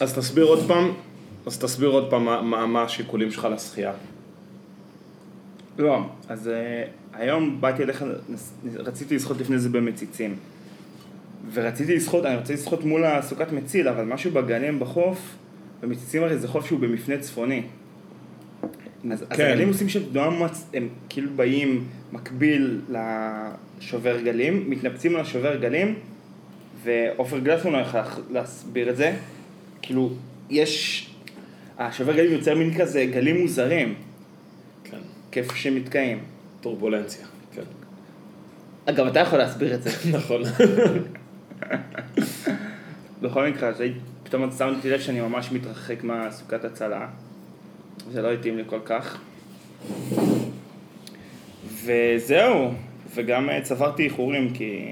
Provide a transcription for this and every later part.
אז תסביר עוד פעם, אז תסביר עוד פעם מה, מה, מה השיקולים שלך לשחייה. לא, אז אה, היום באתי אליך, רציתי לשחות לפני זה במציצים. ורציתי לשחות, אני רוצה לשחות מול הסוכת מציל, אבל משהו בגלים בחוף, במציצים הרי זה חוף שהוא במפנה צפוני. אז, אז כן. הגלים עושים שם תנועה, מוצ... הם כאילו באים מקביל לשובר גלים, מתנפצים על השובר גלים, ועופר גלפון לא יכול להסביר את זה. כאילו, יש... השובר גלים יוצר מין כזה גלים מוזרים, כן. כיף שמתקיים. טורבולנציה. כן. גם אתה יכול להסביר את זה. נכון. בכל מקרה, הייתי- פתאום שמתי לב שאני ממש מתרחק מהסוכת הצלה. זה לא התאים לי כל כך. וזהו, וגם אה, צברתי איחורים כי...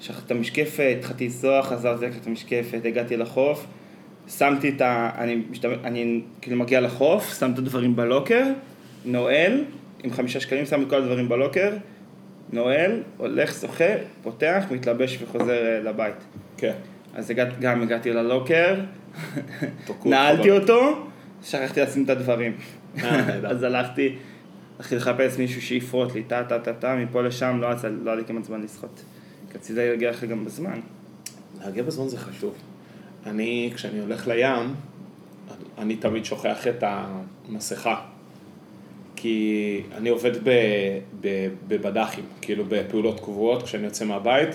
שכחתי את המשקפת, התחלתי לנסוע, חזרתי לקחת את המשקפת, הגעתי לחוף, שמתי את ה... אני, משתמש... אני כאילו מגיע לחוף, שם את הדברים בלוקר, נועל, עם חמישה שקלים שם את כל הדברים בלוקר, נועל, הולך, שוחה, פותח, מתלבש וחוזר אה, לבית. כן. אז הגעת, גם הגעתי ללוקר, נעלתי אותו, שכחתי לשים את הדברים. אה. אז הלכתי, הלכתי לחפש מישהו שיפרוט לי, טה טה טה טה, מפה לשם, לא לא היה לי כמעט זמן לשחות. רציתי להגיע לך גם בזמן. להגיע בזמן זה חשוב. אני, כשאני הולך לים, אני תמיד שוכח את המסכה. כי אני עובד בבד"חים, כאילו בפעולות קבועות כשאני יוצא מהבית.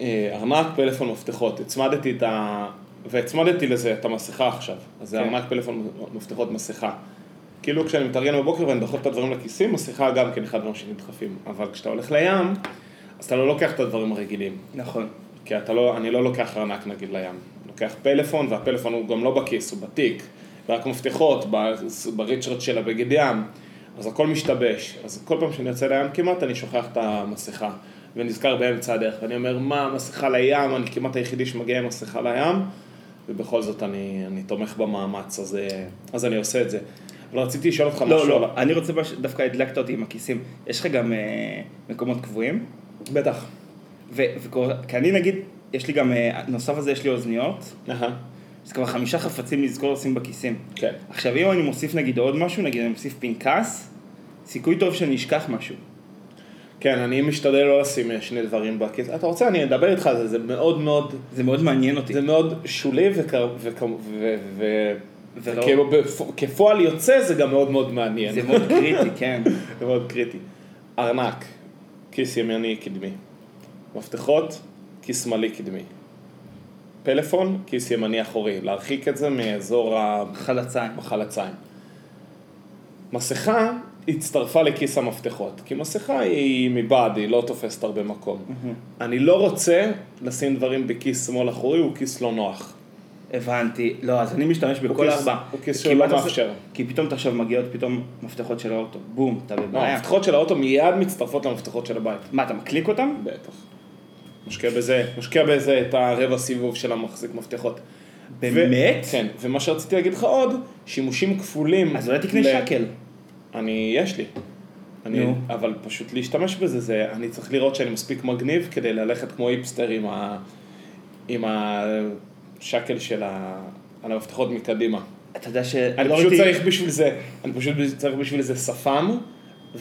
אה, ארנק, פלאפון, מפתחות. הצמדתי את ה... והצמדתי לזה את המסכה עכשיו. אז זה כן. ארנק, פלאפון, מפתחות, מסכה. כאילו כשאני מתארגן בבוקר ואני דוחף את הדברים לכיסים, מסכה גם כן אחד הדברים שנדחפים. אבל כשאתה הולך לים, אז אתה לא לוקח את הדברים הרגילים. נכון. כי אתה לא, אני לא לוקח ארנק נגיד לים. לוקח פלאפון, והפלאפון הוא גם לא בכיס, הוא בתיק. רק מפתחות, בריצ'רד של הבגד ים. אז הכל משתבש. אז כל פעם שאני יוצא לים כמעט, אני שוכח את המסכה. ונזכר באמצע הדרך. ואני אומר, מה, מסכה לים? אני כמעט היחידי שמגיע עם מסכה לים. ובכל זאת אני, אני תומך במאמץ, אז, אה, אז אני עושה את זה. אבל רציתי לשאול אותך משהו. לא, לא, אני רוצה, דווקא הדלקת אותי עם הכיסים. יש לך גם אה, מקומות קבועים? בטח. ו- וקור- כי אני נגיד, יש לי גם, אה, נוסף על זה יש לי אוזניות, אהה, זה כבר חמישה חפצים לזכור לשים בכיסים. כן. עכשיו, אם אני מוסיף נגיד עוד משהו, נגיד אני מוסיף פנקס, סיכוי טוב שאני אשכח משהו. כן, אני משתדל לא לשים אה, שני דברים בכיס. אתה רוצה, אני אדבר איתך על זה, זה מאוד מאוד... זה מאוד מעניין אותי. זה מאוד שולי וכ- וכ- ו- ו- ולא- וכאילו בפ- כפועל יוצא זה גם מאוד מאוד מעניין. זה מאוד קריטי, כן. זה מאוד קריטי. ארנק, כיס ימני קדמי. מפתחות, כיס שמאלי קדמי. פלאפון, כיס ימני אחורי. להרחיק את זה מאזור חלציים. החלציים. מסכה הצטרפה לכיס המפתחות, כי מסכה היא מבעד, היא לא תופסת הרבה מקום. אני לא רוצה לשים דברים בכיס שמאל אחורי, הוא כיס לא נוח. הבנתי. לא, אז אני משתמש בכל ארבע. הוא כיס כי שלא מאפשר. כי פתאום אתה עכשיו מגיעות פתאום מפתחות של האוטו. בום, אתה לא, בבעיה. המפתחות של האוטו מיד מצטרפות למפתחות של הבית. מה, אתה מקליק אותם? בטח. משקיע בזה, משקיע בזה את הרבע סיבוב של המחזיק מפתחות. באמת? ו- כן, ומה שרציתי להגיד לך עוד, שימושים כפולים. אז אולי תקנה ל- שקל. אני, יש לי. אני, נו. אבל פשוט להשתמש בזה, זה, אני צריך לראות שאני מספיק מגניב כדי ללכת כמו היפסטר עם, ה, עם השקל של ה, על המפתחות מקדימה. אתה יודע ש... אני לא פשוט ראיתי- צריך בשביל זה, אני פשוט צריך בשביל זה שפם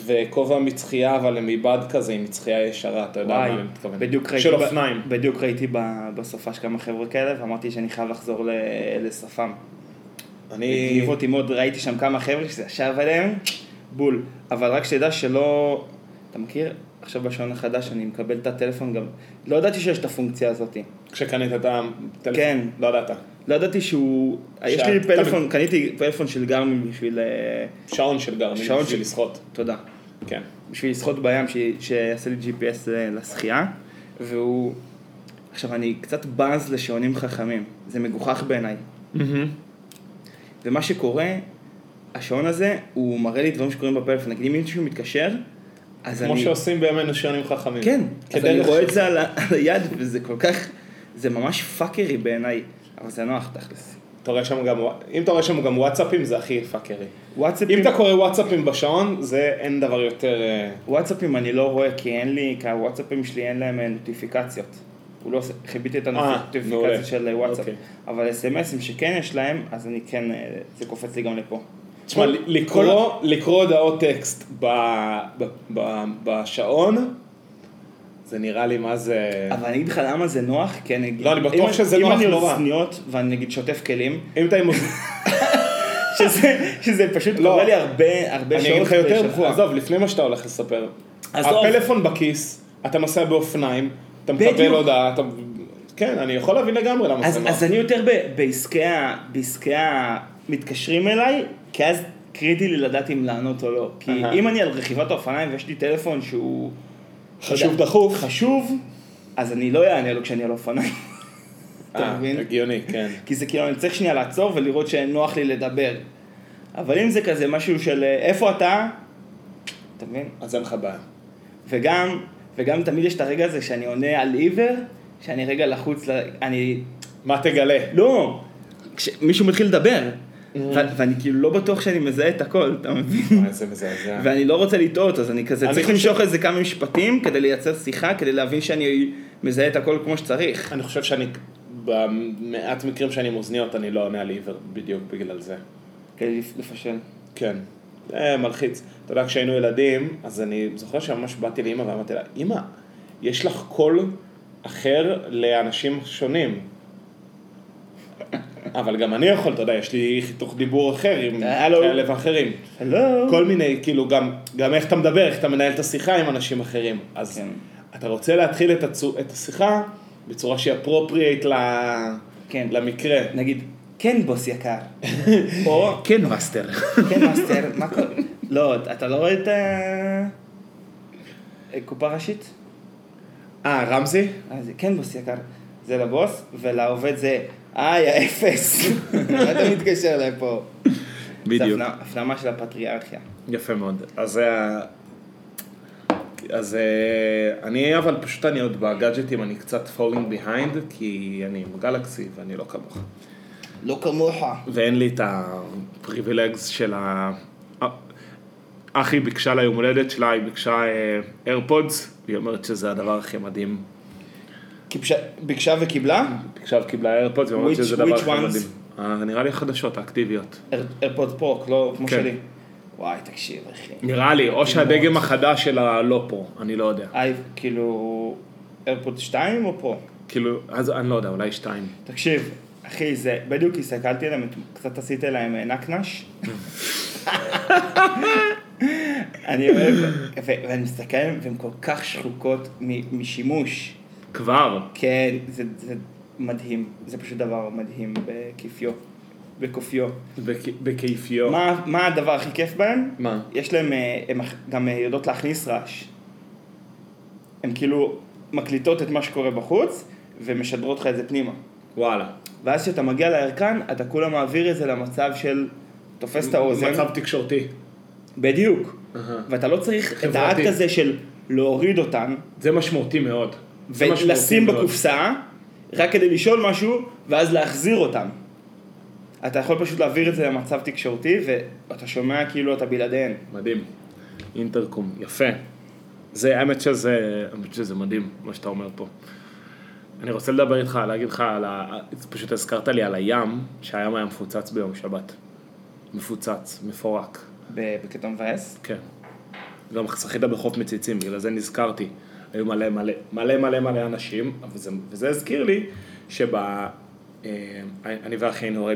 וכובע מצחייה, אבל מבעד כזה עם מצחייה ישרה, אתה יודע וואי, מה אני מתכוון. בדיוק ראיתי... של ב- אופניים. בדיוק ראיתי ב- בסופש כמה חבר'ה כאלה, ואמרתי שאני חייב לחזור ל- לשפם. אני... הגניב אותי מאוד, ראיתי שם כמה חבר'ה שזה ישב עליהם, בול. אבל רק שתדע שלא... אתה מכיר? עכשיו בשעון החדש אני מקבל את הטלפון גם... לא ידעתי שיש את הפונקציה הזאת. כשקנית את הטלפון, כן. לא ידעת. לא ידעתי שהוא... יש שאת- לי פלאפון, קניתי פלאפון של גרמין בשביל... אה, שעון של גרמין, שעון בשביל לשחות. תודה. כן. בשביל לשחות בים, ש- שיעשה לי GPS לשחייה, והוא... עכשיו, אני קצת בז לשעונים חכמים, זה מגוחך בעיניי. ומה שקורה, השעון הזה, הוא מראה לי דברים שקורים בפלאפון. נגיד, אם מישהו מתקשר, אז כמו אני... שעושים בימינו שעונים חכמים. כן, אז אני רואה את זה על על היד, וזה כל כך... זה ממש פאקרי בעיניי, אבל זה נוח תכלס. אתה רואה שם גם, אם אתה רואה שם גם וואטסאפים, זה הכי פאקרי. וואטסאפים, אם אתה קורא וואטסאפים בשעון, זה אין דבר יותר... אה, וואטסאפים אני לא רואה, כי אין לי, כי הוואטסאפים שלי אין להם אה, נוטיפיקציות. הוא לא עושה, חיביתי את אה. הנוטיפיקציה של וואטסאפ. אוקיי. אבל אס.אם.אסים שכן יש להם, אז אני כן, זה קופץ לי גם לפה. תשמע, לקרוא, לקרוא הודעות טקסט ב, ב, ב, בשעון, זה נראה לי מה זה... אבל אני אגיד לך למה זה נוח, כי אני אגיד... לא, אני בטוח אם- שזה אם נוח אני נורא. על אוזניות ואני נגיד שוטף כלים, אם אתה עם... שזה, שזה פשוט לא. קורה לי הרבה, הרבה אני אגיד שעות לך יותר. עזוב, לפני מה שאתה הולך לספר. הפלאפון בכיס, אתה נוסע באופניים, אתה. מקבל הודעה, אתה... כן, אני יכול להבין לגמרי למה זה נוח. אז אני יותר ב- בעסקי ה... בעסקי המתקשרים אליי, כי אז קריטי לי לדעת אם לענות או לא. כי אהה. אם אני על רכיבת האופניים ויש לי טלפון שהוא... חשוב אתה יודע, דחוף. חשוב, אז אני לא אענה לו כשאני על אופניים. אתה אה, מבין? הגיוני, כן. כי זה כאילו, אני צריך שנייה לעצור ולראות שנוח לי לדבר. אבל אם זה כזה משהו של אה, איפה אתה, אתה מבין? אז אין לך בעיה. וגם, וגם תמיד יש את הרגע הזה שאני עונה על עיוור, שאני רגע לחוץ. אני... מה תגלה? לא, כשמישהו מתחיל לדבר, ואני כאילו לא בטוח שאני מזהה את הכל, אתה מבין? זה מזעזע. ואני לא רוצה לטעות, אז אני כזה צריך למשוך איזה כמה משפטים כדי לייצר שיחה, כדי להבין שאני מזהה את הכל כמו שצריך. אני חושב שאני, במעט מקרים שאני עם אוזניות, אני לא עונה על עיוור בדיוק בגלל זה. כדי לפ- לפשל. כן. זה מלחיץ. אתה יודע, כשהיינו ילדים, אז אני זוכר שממש באתי לאימא ואמרתי לה, אימא, יש לך קול אחר לאנשים שונים. אבל גם אני יכול, אתה יודע, יש לי חיתוך דיבור אחר עם הלו. כאלה ואחרים. הלו. כל מיני, כאילו, גם, גם איך אתה מדבר, איך אתה מנהל את השיחה עם אנשים אחרים. אז כן. אתה רוצה להתחיל את, הצו, את השיחה בצורה שהיא appropriate ל, כן. למקרה. נגיד, כן בוס יקר. או, כן, מאסטר. כן מאסטר, מה קורה? לא, אתה לא רואה את ה... קופה ראשית? אה, רמזי? אה, זה כן בוס יקר. זה לבוס, ולעובד זה, איי, האפס. מה אתה מתקשר לפה? בדיוק. זה הפנמה- של הפטריארכיה. יפה מאוד. אז זה ה... אז אה, אני, אבל פשוט אני עוד בגאדג'טים, אני קצת falling behind, כי אני עם Galaxy ואני לא כמוך. לא כמוך. ואין לי את ה privileges של ה... אחי ביקשה ליום הולדת שלה, היא ביקשה AirPods, והיא אומרת שזה הדבר הכי מדהים. ביקשה וקיבלה? ביקשה וקיבלה AirPods, והיא אומרת Which- שזה which הכי? מדהים. אה, נראה לי החדשות, האקטיביות. איירפוד פרו, לא כמו כן. שלי. וואי, תקשיב, אחי. נראה לי, או שהדגם החדש של הלא פרו, אני לא יודע. כאילו, איירפוד 2 או פרו? כאילו, אז אני לא יודע, אולי שתיים. תקשיב, אחי, זה, בדיוק הסתכלתי עליהם, קצת עשיתי להם אה, נקנש. אני אוהב, ואני מסתכל והן כל כך שחוקות משימוש. כבר. כן, זה, זה מדהים, זה פשוט דבר מדהים בכיפיו, בקופיו. בכ- בכיפיו. מה, מה הדבר הכי כיף בהם? מה? יש להם, אה, הן גם אה, יודעות להכניס רעש. הן כאילו מקליטות את מה שקורה בחוץ, ומשדרות לך את זה פנימה. וואלה. ואז כשאתה מגיע לירקן, אתה כולה מעביר את זה למצב של תופס את האוזן. מצב תקשורתי. בדיוק. אהה. ואתה לא צריך את חברתי. האקט הזה של להוריד אותן, זה משמעותי מאוד. ולשים. בקופסה, רק כדי לשאול משהו, ואז להחזיר אותם. אתה יכול פשוט להעביר את זה למצב תקשורתי, ואתה שומע כאילו אתה בלעדיהן. מדהים. אינטרקום, יפה. זה, האמת שזה, האמת שזה מדהים, מה שאתה אומר פה. אני רוצה לדבר איתך, להגיד לך על ה... פשוט הזכרת לי על הים, שהים היה מפוצץ ביום שבת. מפוצץ, מפורק. בקטע מבאס. כן. גם שחית בחוף מציצים, בגלל זה נזכרתי. היו מלא מלא מלא מלא מלא אנשים, וזה, וזה הזכיר לי שב... אה, אני ואחי היינו, הרי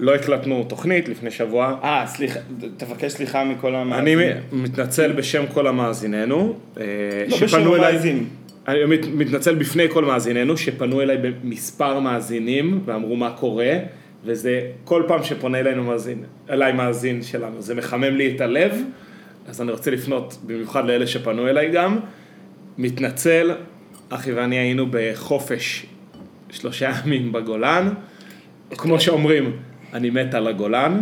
לא הקלטנו תוכנית לפני שבוע. אה, סליחה, תבקש סליחה מכל אני המאזינים. מתנצל בשם כל המאזיננו, אה, לא בשם המאזינים. אני מת- מתנצל בפני כל מאזיננו שפנו אליי במספר מאזינים ואמרו מה קורה, וזה כל פעם שפונה אלינו מאזין, אליי מאזין שלנו, זה מחמם לי את הלב, אז אני רוצה לפנות במיוחד לאלה שפנו אליי גם. מתנצל, אחי ואני היינו בחופש שלושה ימים בגולן, כמו שאומרים, אני מת על הגולן.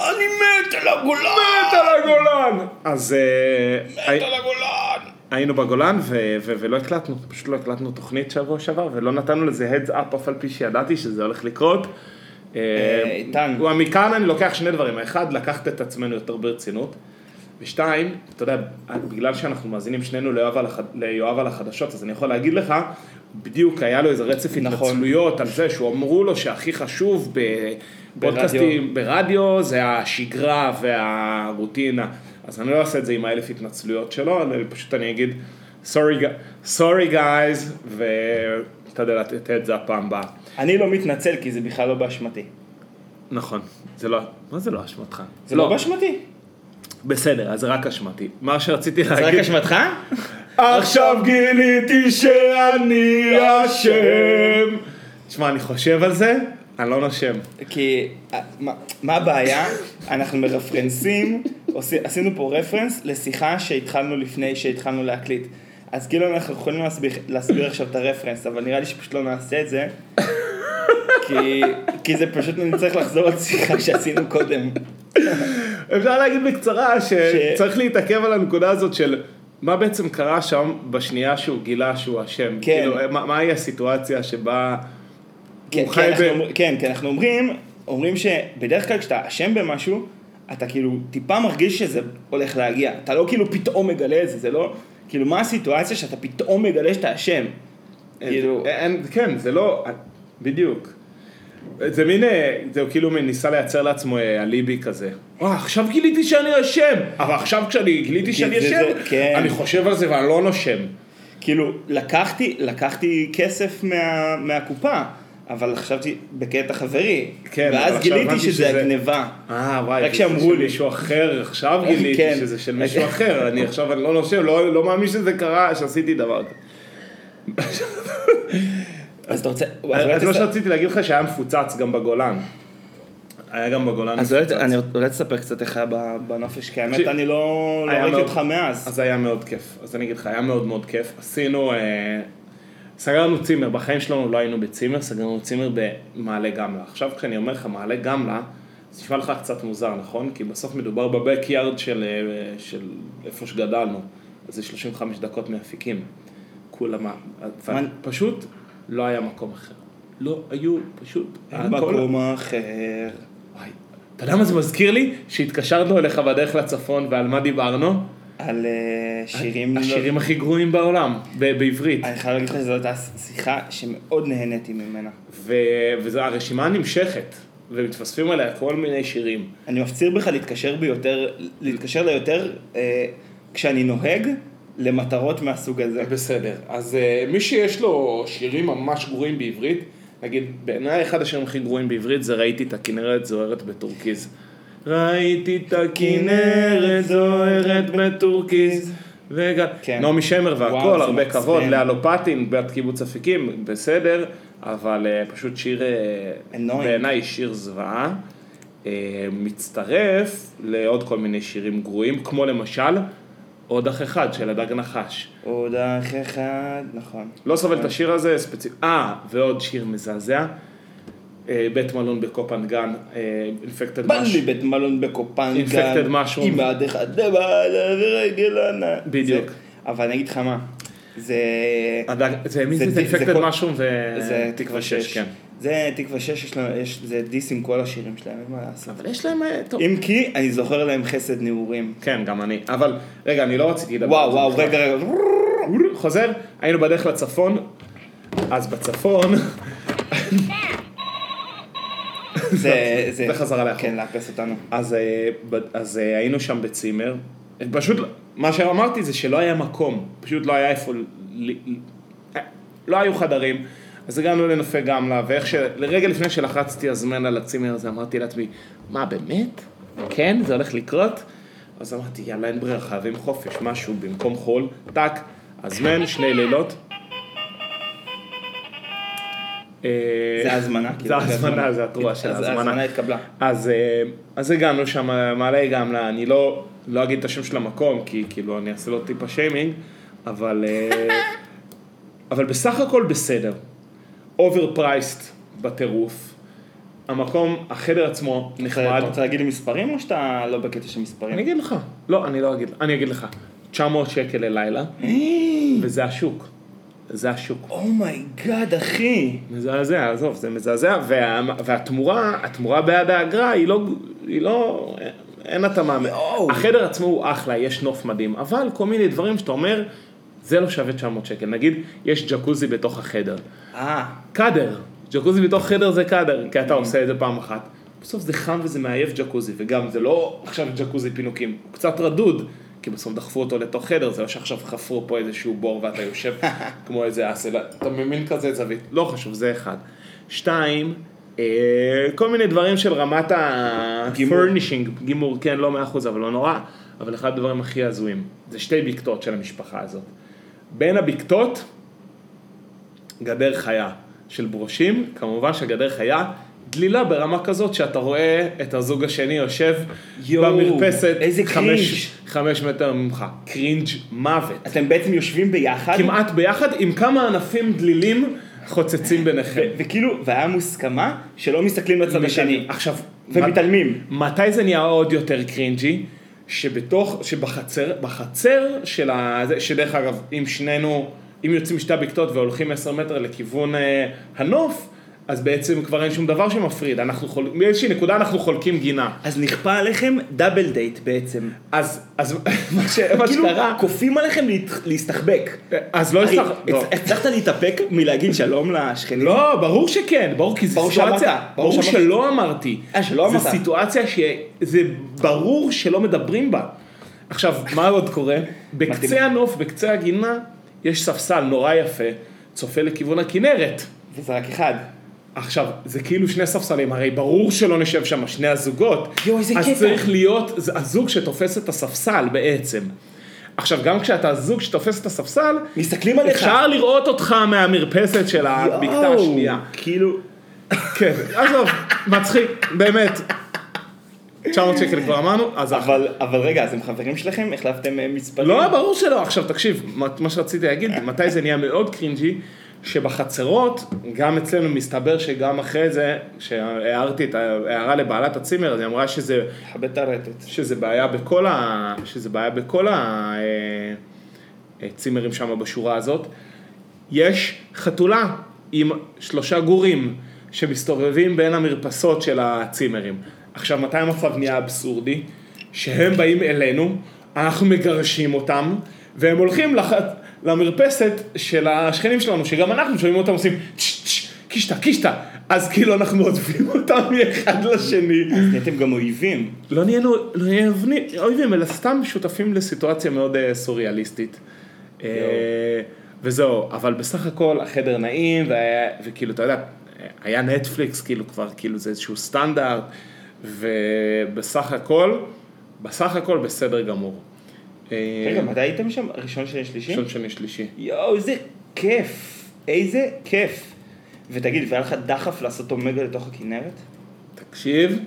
אני מת על הגולן! מת על הגולן! אז אה, מת על הגולן! היינו בגולן ו- ו- ולא הקלטנו, פשוט לא הקלטנו תוכנית שבוע שעבר ולא נתנו לזה heads up אף על פי שידעתי שזה הולך לקרות. אה, איתן. הוא- מכאן אני לוקח שני דברים, האחד לקחת את עצמנו יותר ברצינות ושתיים, אתה יודע, בגלל שאנחנו מאזינים שנינו ליואב על, החד... ליואב על החדשות, אז אני יכול להגיד לך, בדיוק היה לו איזה רצף נכון. התנצלויות על זה שהוא אמרו לו שהכי חשוב בפודקאסטים, ברדיו, זה השגרה והרוטינה. אז אני לא אעשה את זה עם האלף התנצלויות שלו, אני פשוט אני אגיד, sorry guys, ואתה יודע לתת את זה הפעם הבאה. אני לא מתנצל כי זה בכלל לא באשמתי. נכון, זה לא, מה זה לא אשמתך? זה לא באשמתי. בסדר, אז רק אשמתי. מה שרציתי זה רק להגיד... אשמתך? עכשיו גיליתי שאני אשם. תשמע, אני חושב על זה, אני לא נושם. כי אה, מה- מה הבעיה? אנחנו מרפרנסים, עשינו פה רפרנס לשיחה שהתחלנו לפני שהתחלנו להקליט. אז כאילו אנחנו יכולים להסביר, להסביר עכשיו את הרפרנס, אבל נראה לי שפשוט לא נעשה את זה. כי, כי זה פשוט נצטרך לחזור על שיחה שעשינו קודם. אפשר להגיד בקצרה שצריך להתעכב על הנקודה הזאת של מה בעצם קרה שם בשנייה שהוא גילה שהוא אשם. כן. כאילו, מה- מהי הסיטואציה שבה... כן, הוא כי חי ב- אומר- כן, כי אנחנו אומרים, אומרים שבדרך כלל כשאתה אשם במשהו, אתה כאילו טיפה מרגיש שזה הולך להגיע. אתה לא כאילו פתאום מגלה את זה, זה לא... כאילו, מה הסיטואציה שאתה פתאום מגלה שאתה אשם? כאילו, כן, זה לא... בדיוק. זה מין, אה, זה כאילו ניסה לייצר לעצמו אה, אליבי כזה. וואו, עכשיו גיליתי שאני אשם. אבל עכשיו כשאני גיליתי שאני אשם, כן. אני חושב על זה ואני לא נושם. כאילו, לקחתי, לקחתי כסף מה, מהקופה, אבל חשבתי בקטע חברי. כן, ואז גיליתי שזה שזה- הגניבה. אה, וואי, רק שאמרו לי. מישהו אחר, עכשיו גיליתי כן. שזה של מישהו אחר, אני עכשיו אני לא נושם, לא לא מאמין שזה קרה, שעשיתי דבר כזה. אז אתה רוצה... אז מה תס- שרציתי להגיד לך שהיה מפוצץ גם בגולן. היה גם בגולן אז. אני אולי תספר קצת איך היה בנופש, כי האמת אני לא לא ראיתי אותך מאז. אז היה מאוד כיף, אז אני אגיד לך, היה מאוד מאוד כיף. עשינו, אה, סגרנו צימר, בחיים שלנו לא היינו בצימר, סגרנו צימר במעלה גמלה. עכשיו כשאני אומר לך מעלה גמלה, זה נשמע לך קצת מוזר, נכון? כי בסוף מדובר בבק-יארד של, אה, של איפה שגדלנו. אז זה 35 דקות מאפיקים. כולם, פשוט לא היה מקום אחר. לא היו, פשוט, אין הכל- מקום אחר. וואי, אתה יודע מה זה מזכיר לי? שהתקשרנו אליך בדרך לצפון ועל מה דיברנו? על אה, שירים... לא- השירים הכי גרועים בעולם, בעברית. אני חייב להגיד לך שזו הייתה שיחה שמאוד נהניתי ממנה. וזו הרשימה נמשכת, ומתווספים עליה כל מיני שירים. אני מפציר בך להתקשר ביותר, להתקשר ליותר אה, כשאני נוהג למטרות מהסוג הזה. בסדר, אז uh, מי שיש לו שירים ממש גרועים בעברית, נגיד, בעיניי אחד השירים הכי גרועים בעברית זה ראיתי את הכנרת זוהרת בטורקיז. ראיתי את הכנרת זוהרת בטורקיז. וגם, כן. נעמי שמר והכל, הרבה. כבוד, לאה לופטין, בת קיבוץ אפיקים, בסדר, אבל uh, פשוט שיר, uh. בעיניי שיר זוועה. uh, מצטרף לעוד כל מיני שירים גרועים, כמו למשל, עוד אח אחד של הדג נחש. עוד אח אחד, נכון. לא סובל את השיר הזה ספציפית. אה, ועוד שיר מזעזע. אה, בית מלון בקופנגן, אינפקטד בא לי מש. בית מלון בקופנגן, Infected mushroom. עם עד אחד ורגל ענה. בדיוק. אבל אני אגיד לך מה, זה... זה מי זה אינפקטד כל- משום זה ותקווה 6, כן. זה תקווה 6, יש לנו, יש, זה דיס עם כל השירים שלהם, אין מה לעשות. אבל יש להם, אה, טוב. אם כי, אני זוכר להם חסד נעורים. כן, גם אני. אבל, רגע, אני לא רציתי לדבר. וואו, וואו. רגע, רגע. חוזר, היינו בדרך לצפון, אז בצפון, זה, זה, זה חזרה לאחור. כן, לאפס אותנו. אז, אה, אז אה, היינו שם בצימר, פשוט מה שאמרתי זה שלא היה מקום, פשוט לא היה איפה, לא היו חדרים, אז הגענו לנופי גמלה, ואיך ש... לרגע לפני שלחצתי הזמן על הצימר הזה, אמרתי לעצמי, מה באמת? כן, זה הולך לקרות? אז אמרתי, יאללה, אין ברירה, חייבים חופש, משהו במקום חול, טאק, הזמן, שני לילות. אה, זה ההזמנה, זה כאילו, זה ההזמנה. זה התרועה של ההזמנה. ההזמנה התקבלה. אז, אה, אז הגענו שם, מעלה גמלה, אני לא, לא אגיד את השם של המקום, כי כאילו אני אעשה לו טיפה שיימינג, אבל, אה, אבל בסך הכל בסדר. overpriced בטירוף. המקום, החדר עצמו נחמד. אתה רוצה להגיד לי מספרים או שאתה לא בקטע של מספרים? אני אגיד לך. לא, אני לא אגיד, אני אגיד לך. 900 שקל ללילה, וזה השוק. זה השוק. oh my god, אחי. מזעזע, עזוב, זה מזעזע, וה, והתמורה, התמורה בעד האגרה היא לא, היא לא, אין התאמה. יואו. החדר עצמו הוא אחלה, יש נוף מדהים, אבל כל מיני דברים שאתה אומר, זה לא שווה 900 שקל. נגיד, יש ג'קוזי בתוך החדר. אה, קאדר, ג'קוזי בתוך חדר זה קאדר, כי אתה עושה את זה פעם אחת. בסוף זה חם וזה מעייף ג'קוזי, וגם זה לא עכשיו ג'קוזי פינוקים, הוא קצת רדוד, כי בסוף דחפו אותו לתוך חדר, זה לא שעכשיו חפרו פה איזשהו בור ואתה יושב כמו איזה אס, אלא אתה מבין כזה זווית, לא חשוב, זה אחד. שתיים, אה, כל מיני דברים של רמת גימור. ה-furnishing, גימור, כן, לא מאה אחוז, אבל לא נורא, אבל אחד הדברים הכי הזויים, זה שתי בקתות של המשפחה הזאת. בין הבקתות, גדר חיה של ברושים, כמובן שהגדר חיה דלילה ברמה כזאת שאתה רואה את הזוג השני יושב יואו, במרפסת איזה חמש. חמש מטר ממך, קרינג' מוות. אתם בעצם יושבים ביחד, כמעט ביחד עם כמה ענפים דלילים חוצצים ביניכם. וכאילו, והיה מוסכמה שלא מסתכלים לצד השני, עכשיו, ומתעלמים. מתי זה נהיה עוד יותר cringy? שבתוך, שבחצר, בחצר של ה... שדרך אגב, אם שנינו, אם יוצאים משתי הבקתות והולכים 10 מטר לכיוון אה, הנוף, אז בעצם כבר אין שום דבר שמפריד, אנחנו חול... באיזושהי נקודה אנחנו חולקים גינה. אז נכפה עליכם double date בעצם. אז, אז מה, ש... מה כאילו, שקרה, כופים עליכם להת- להסתחבק. אז לא הצלח... לא. הצ- הצלחת להתאפק מלהגיד שלום לשכנים? לא, ברור שכן, ברור, כי זו סיטואציה, ברור. שלא אמרתי. אה, שלא אמרת. זו סיטואציה שזה ברור שלא מדברים בה. עכשיו, מה עוד קורה? בקצה הנוף, בקצה הגינה, יש ספסל נורא יפה, צופה לכיוון הכנרת. וזה רק אחד. עכשיו, זה כאילו שני ספסלים, הרי ברור שלא נשב שם שני הזוגות. יואו, איזה אז קטע. צריך להיות זה הזוג שתופס את הספסל בעצם. עכשיו, גם כשאתה הזוג שתופס את הספסל, מסתכלים עליך. אפשר לראות אותך מהמרפסת של הבקתה השנייה. כאילו, כן, עזוב, מצחיק, באמת. 900 שקל כבר אמרנו, אז אחלה. אבל, אבל רגע, אז הם חברים שלכם? החלפתם אה, מספרים? לא, ברור שלא. עכשיו תקשיב, מה- מה שרציתי להגיד, מתי זה נהיה מאוד קרינג'י, שבחצרות, גם אצלנו מסתבר שגם אחרי זה, כשהערתי את ההערה לבעלת הצימר, אז היא אמרה שזה, מכבד את הרטט. שזה בעיה בכל ה... שזה בעיה בכל הצימרים שם בשורה הזאת. יש חתולה עם שלושה גורים שמסתובבים בין המרפסות של הצימרים. עכשיו, מתי המצב נהיה אבסורדי? שהם באים אלינו, אנחנו מגרשים אותם, והם הולכים לח... למרפסת של השכנים שלנו, שגם אנחנו שומעים אותם עושים קישטה, קישטה. אז כאילו אנחנו עוזבים אותם מאחד לשני. נהייתם גם אויבים. לא נהיינו, לא אויבים, אלא סתם שותפים לסיטואציה מאוד אה, סוריאליסטית. אה, וזהו, אבל בסך הכל החדר נעים, והיה- וכאילו, אתה יודע, היה נטפליקס, כאילו כבר, כאילו זה איזשהו סטנדרט, ובסך הכל, בסך הכל בסדר גמור. אה, רגע, מתי הייתם שם? ראשון, שני, שלישי? ראשון, שני, שלישי. יואו, איזה כיף. איזה כיף. ותגיד, והיה לך דחף לעשות אומגה לתוך הכנרת? תקשיב,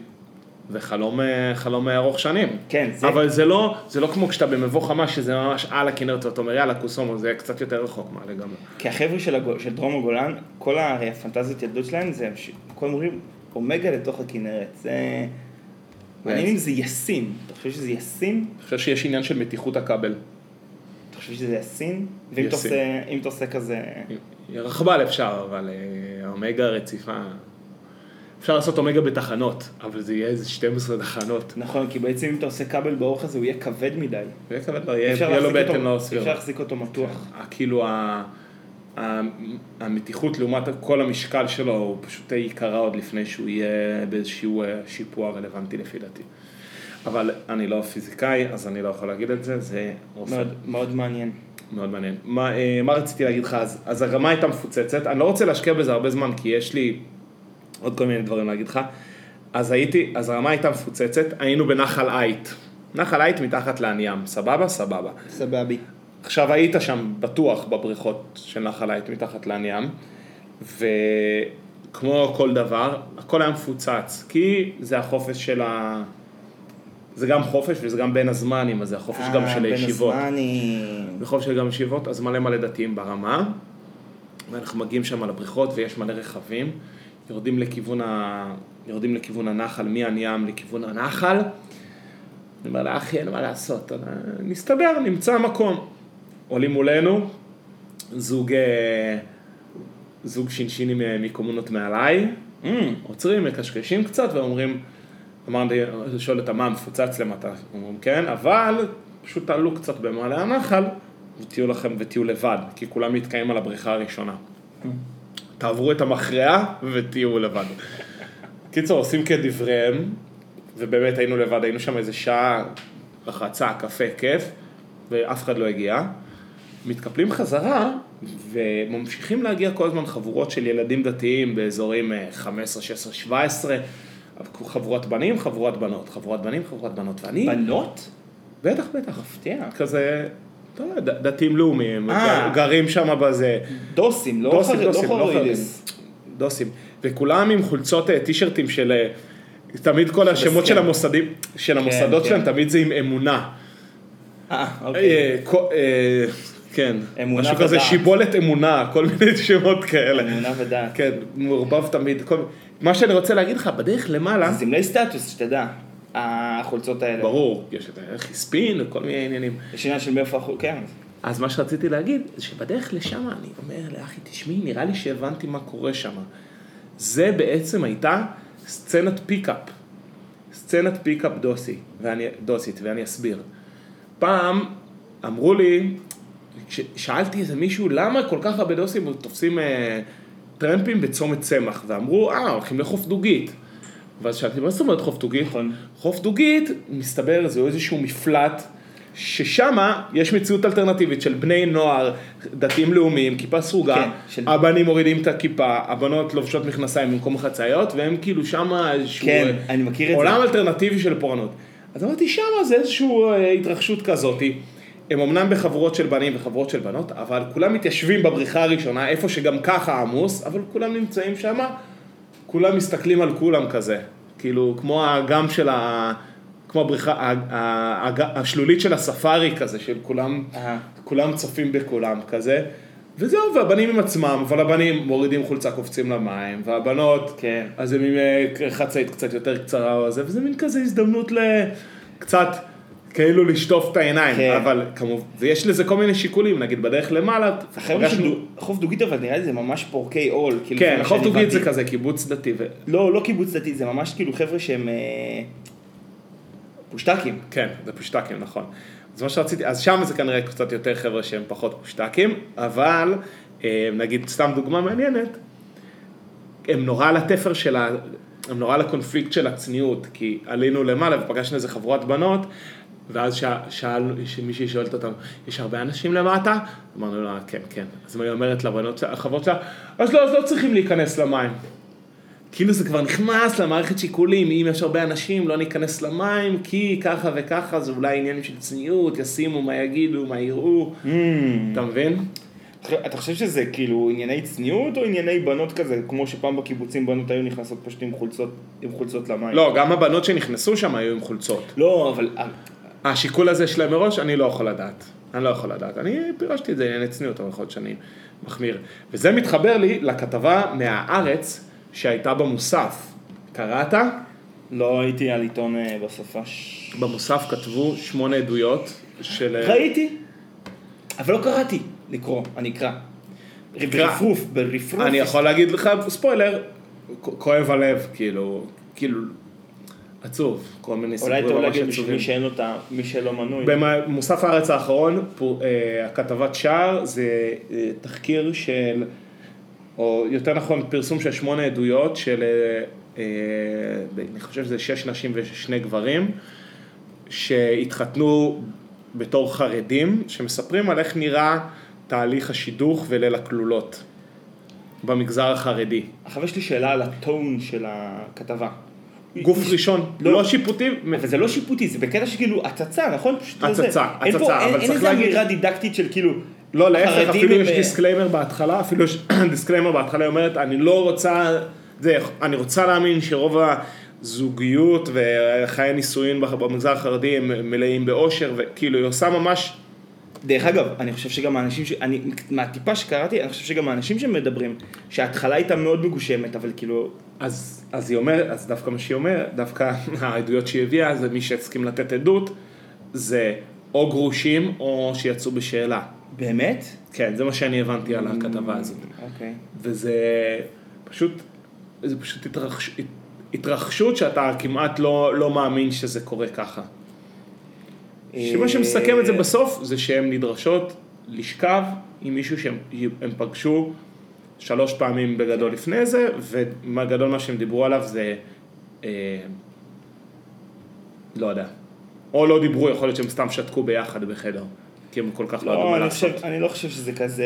זה חלום, אה, חלום ארוך שנים. כן, זה- אבל זה לא, זה לא כמו כשאתה במבוא חמה, שזה ממש על הכנרת, ואתה אומר יאללה קוסומו, זה קצת יותר רחוק מה לגמרי. כי החבר'ה של, הגו- של דרום הגולן, כל הרי הפנטזיות ילדות שלהם זה, כל אומרים, אומגה לתוך הכנרת. זה... מעניין אם זה ישים. אתה חושב שזה ישים? אני חושב שיש עניין של מתיחות הכבל. אתה חושב שזה ישים? ואם אתה. עושה, כזה... רכבל אפשר, אבל אה, אומגה רציפה... אפשר לעשות אומגה בתחנות, אבל זה יהיה איזה 12 תחנות. נכון, כי בעצם אם אתה עושה כבל באורך הזה, הוא יהיה כבד מדי. זה כבד, לא, יהיה אפשר יהיה לו בטן לא אפשר סבירה. להחזיק אותו מתוח. ה- כאילו ה- המתיחות לעומת כל המשקל שלו הוא פשוט יקרה עוד לפני שהוא יהיה באיזשהו אה, שיפוע רלוונטי לפי דעתי. אבל אני לא פיזיקאי, אז אני לא יכול להגיד את זה, זה עושה מאוד, מאוד מעניין. מאוד מעניין. מה, אה, מה רציתי להגיד לך אז? אז הרמה הייתה מפוצצת, אני לא רוצה להשקיע בזה הרבה זמן כי יש לי עוד כל מיני דברים להגיד לך. אז הייתי, אז הרמה הייתה מפוצצת, היינו בנחל עית. נחל עית מתחת לען ים, סבבה? סבבה. סבבי. עכשיו היית שם בטוח בבריכות של נחל עית מתחת לען ים, וכמו כל דבר, הכל היה מפוצץ, כי זה החופש של ה... זה גם חופש וזה גם בין הזמנים, אז זה החופש גם של הישיבות. אה, בין הזמנים. בחוף של גם ישיבות, אז מלא מלא דתיים ברמה, ואנחנו מגיעים שם לבריכות ויש מלא רכבים, יורדים לכיוון, ה... יורדים לכיוון הנחל, מען ים לכיוון הנחל. אני אומר לה, אחי, אין מה לעשות, נסתדר, נמצא מקום. עולים מולנו, זוג, אה, זוג שינשינים אה, מקומונות מעליי, Mm, עוצרים, מקשקשים קצת ואומרים, אמרתי, שואל אותם מה מפוצץ למטה, אומרים כן, אבל פשוט תעלו קצת במעלה הנחל ותהיו לכם ותהיו לבד, כי כולם מתקיים על הבריכה הראשונה. תעברו את המכרעה ותהיו לבד. קיצור, עושים כדבריהם, ובאמת היינו לבד, היינו שם איזה שעה, רחצה, קפה, כיף, ואף אחד לא הגיע. מתקפלים חזרה, וממשיכים להגיע כל הזמן חבורות של ילדים דתיים באזורים אה, 15, 16, 17, חבורת בנים, חבורת בנות, חבורת בנים, חבורת בנות, ואני... בנות? בטח, בטח. מפתיע. כזה, אתה יודע, דתיים לאומיים, אה. גרים שם בזה. דוסים, לא דוסים, חרדים, דוסים, לא לא חרדים. דוסים. וכולם עם חולצות אה, טישרטים של... אה, תמיד כל השמות של. המוסדים, של המוסדות כן. שלהם, תמיד זה עם אמונה. אה, אוקיי. כן, אמונה משהו כזה. שיבולת אמונה, כל מיני שמות כאלה. אמונה ודעת. כן, מעורבב תמיד. כל- מה שאני רוצה להגיד לך, בדרך למעלה, זה סמלי סטטוס, שתדע, החולצות האלה. ברור, יש את החיספין וכל מיני עניינים. יש עניין של מאיפה החול... כן. אז מה שרציתי להגיד, זה שבדרך לשם אני אומר לאחי, תשמעי, נראה לי שהבנתי מה קורה שם. זה בעצם הייתה סצנת פיקאפ. סצנת פיקאפ דוסי, ואני, דוסית, ואני אסביר. פעם אמרו לי, שאלתי איזה מישהו, למה כל כך הרבה דוסים תופסים אה, טרמפים בצומת צמח? ואמרו, אה, הולכים לחוף דוגית. ואז שאלתי, מה זאת אומרת חוף דוגית? נכון. חוף דוגית, מסתבר, זה איזשהו מפלט, ששם יש מציאות אלטרנטיבית של בני נוער, דתיים לאומיים, כיפה סרוגה, כן, של- הבנים מורידים את הכיפה, הבנות לובשות מכנסיים במקום החצאיות, והם כאילו שם איזשהו כן, אה, עולם. אלטרנטיבי של פורענות. אז אמרתי, שם זה איזושהי אה, התרחשות כזאתי. הם אמנם בחבורות של בנים וחברות של בנות, אבל כולם מתיישבים בבריכה הראשונה, איפה שגם ככה עמוס, אבל כולם נמצאים שם, כולם מסתכלים על כולם כזה. כאילו, כמו האגם של ה... כמו הבריכה, ה- ה- הג- השלולית של הספארי כזה, של כולם. כולם צופים בכולם כזה. וזהו, והבנים עם עצמם, אבל הבנים מורידים חולצה, קופצים למים, והבנות, כן. אז הם עם אה, חצאית קצת יותר קצרה או זה, וזה מין כזה הזדמנות לקצת כאילו לשטוף את העיניים, כן. אבל כמובן, ויש לזה כל מיני שיקולים, נגיד בדרך למעלה, פגשנו- חוף דוגית אבל נראה לי זה ממש פורקי עול. כאילו, כן, חוף דוגית זה. כזה קיבוץ דתי, ו- לא, לא קיבוץ דתי, זה ממש כאילו חבר'ה שהם אה, פושטקים. כן, זה פושטקים, נכון. אז מה שרציתי, אז שם זה כנראה קצת יותר חבר'ה שהם פחות פושטקים, אבל אה, נגיד סתם דוגמה מעניינת, הם נורא על התפר של ה... הם נורא על הקונפליקט של הצניעות, כי עלינו למעלה ופגשנו איזה חבורת בנות, ואז שאל, שאל, מישהי שואלת אותם, יש הרבה אנשים למטה? אמרנו לה, כן, כן. אז היא אומרת לבנות, החברות שלה, אז לא, אז לא צריכים להיכנס למים. כאילו זה כבר נכנס למערכת שיקולים, אם יש הרבה אנשים לא ניכנס למים, כי ככה וככה, זה אולי עניינים של צניעות, ישימו מה יגידו, מה יראו, אתה מבין? אתה חושב שזה כאילו ענייני צניעות או ענייני בנות כזה, כמו שפעם בקיבוצים בנות היו נכנסות פשוט עם חולצות, עם חולצות למים? לא, גם הבנות שנכנסו שם היו עם חולצות. לא, אבל השיקול הזה שלהם מראש, אני לא יכול לדעת. אני לא יכול לדעת. אני פירשתי את זה לענייני צניעות, אבל יכול להיות שאני מחמיר. וזה מתחבר לי לכתבה מהארץ שהייתה במוסף. קראת? לא הייתי על עיתון אה, בסופש. במוסף כתבו שמונה עדויות של... ראיתי, אבל לא קראתי לקרוא, אני אקרא. ברפרוף, ברפרוף. אני יכול להגיד לך, ספוילר, כואב הלב, כאילו, כאילו, עצוב, כל מיני אולי סיפורים ממש להגיד בשביל עצובים. מי שאין אותה, מי שלא מנוי. במוסף הארץ האחרון, אה, הכתבת שער זה אה, תחקיר של, או יותר נכון פרסום של שמונה עדויות של, אה, אני חושב שזה שש נשים ושני גברים, שהתחתנו בתור חרדים, שמספרים על איך נראה תהליך השידוך וליל הכלולות במגזר החרדי. עכשיו יש לי שאלה על הטון של הכתבה. גוף ראשון, לא. לא שיפוטי, אבל זה לא שיפוטי, זה בקטע שכאילו הצצה, נכון? הצצה. אין הצצה, אין- אבל אין צריך איזה להגיד- אמירה דידקטית של כאילו... לא, להפך, אפילו יש אה, disclaimer בהתחלה, אפילו יש disclaimer בהתחלה, היא אומרת, אני לא רוצה, זה, אני רוצה להאמין שרוב הזוגיות וחיי נישואין במגזר החרדי הם מלאים באושר, וכאילו היא עושה ממש, דרך אגב, אני חושב שגם האנשים, ש... אני, מהטיפה שקראתי, אני חושב שגם האנשים שמדברים, שההתחלה הייתה מאוד מגושמת, אבל כאילו, אז, אז היא אומרת, אז דווקא מה שהיא אומרת, דווקא העדויות שהיא הביאה, זה מי שהסכים לתת עדות, זה או גרושים או שיצאו בשאלה. באמת? כן, זה מה שאני הבנתי על הכתבה הזאת. אוקיי. וזה פשוט, זה פשוט התרחש, התרחשות שאתה כמעט לא, לא מאמין שזה קורה ככה. שמה שמסכם את זה בסוף זה שהן נדרשות לשכב עם מישהו שהם הם פגשו שלוש פעמים בגדול לפני זה, ובגדול מה שהם דיברו עליו זה, אה, לא יודע, או לא דיברו, יכול להיות שהם סתם שתקו ביחד בחדר, כי הם כל כך לא ידעו לא, מה אני לעשות. חושב, אני לא חושב שזה כזה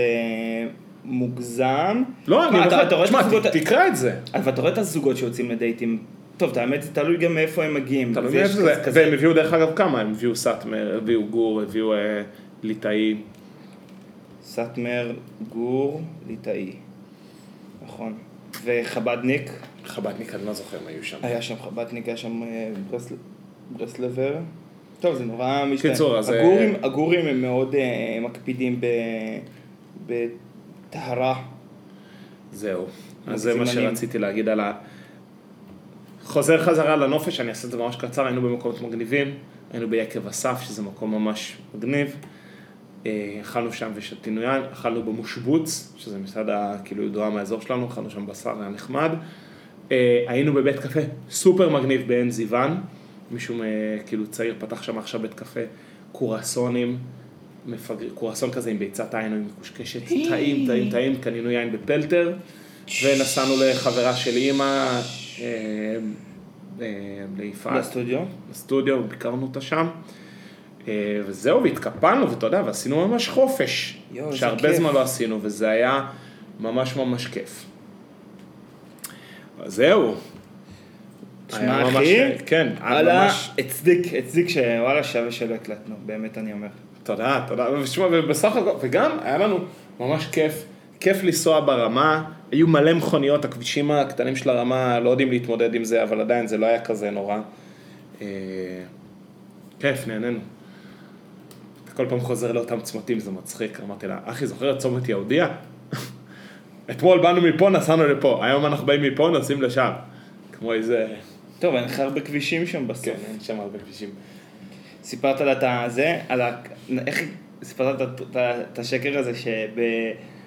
מוגזם. לא, אני מה, רואה את תשמע, תקרא את זה. אבל אתה רואה את הזוגות שיוצאים לדייטים. טוב, את האמת, זה תלוי גם מאיפה הם מגיעים. מבין כזה- זה? כזה- והם הביאו דרך אגב כמה, הם הביאו סאטמר, הביאו גור, הביאו אה, ליטאי. סאטמר, גור, ליטאי. נכון. וחבדניק, חב"דניק, אני לא זוכר אם היו שם. היה שם חבדניק, היה שם אה, ברסל- ברסלבר. טוב, זה נורא משתנה. קיצור, אז, אה, הגורים, הגורים הם מאוד אה, מקפידים בטהרה. זהו. מה אז זה מה? שרציתי להגיד על ה... חוזר חזרה לנופש, אני אעשה את זה ממש קצר, היינו במקומות מגניבים, היינו ביקב אסף, שזה מקום ממש מגניב. אה, אכלנו שם ושתינו יין, אכלנו במושבוץ, שזה מסעדה כאילו ידועה מהאזור שלנו, אכלנו שם בשר, היה נחמד. אה, היינו בבית קפה סופר מגניב בעין זיוון, מישהו מ- כאילו צעיר פתח שם עכשיו בית קפה, קורסונים, מפגר, קורסון כזה עם ביצת עין או עם מקושקשת, טעים, טעים, טעים, קנינו יין בפלטר, ונסענו לחברה של אימא, אה, אה, ליפעת. לסטודיו. לסטודיו, ביקרנו אותה שם. אה, וזהו, והתקפלנו, ואתה יודע, ועשינו ממש חופש. איזה שהרבה. זמן לא עשינו, וזה היה ממש ממש כיף. זהו. תשמע, היה ממש- אחי, כן, וואלה, ממש... הצדיק, הצדיק שוואלה שווה שלא הקלטנו, באמת אני אומר. תודה, תודה. ושמע, ובסך הכל, וגם היה לנו ממש כיף. כיף לנסוע ברמה, היו מלא מכוניות, הכבישים הקטנים של הרמה לא יודעים להתמודד עם זה, אבל עדיין זה לא היה כזה נורא. אה, כיף, נהנינו. כל פעם חוזר לאותם צמתים, זה מצחיק. אמרתי לה, אחי, זוכר את צומת יהודיה? אתמול באנו מפה, נסענו לפה, היום אנחנו באים מפה, נוסעים לשם. כמו איזה... טוב, אין לך הרבה כבישים שם בסוף. כן, אין שם הרבה כבישים. סיפרת את הזה, על ה... איך סיפרת את- השקר הזה שב...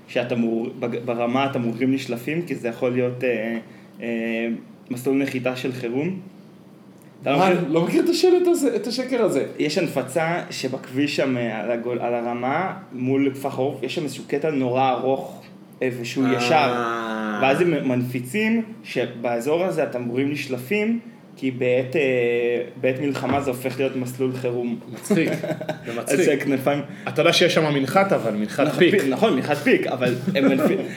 שהתמור... בג- ברמה התמרורים נשלפים, כי זה יכול להיות אה, אה, מסלול נחיתה של חירום. לא אה, מכיר? לא מכיר את השלט הזה, את השקר הזה. יש הנפצה שבכביש שם אה, על, הגול, על הרמה מול כפר חורף, יש שם איזשהו קטע נורא ארוך אה, ושהוא אה. ישר. ואז הם מנפיצים שבאזור הזה התמרורים נשלפים, כי בעת, אה, בעת מלחמה זה הופך להיות מסלול חירום. מצחיק, זה מצחיק. אתה יודע שיש שם מנחת אבל, מנחת נכון, פיק, נכון, מנחת פיק,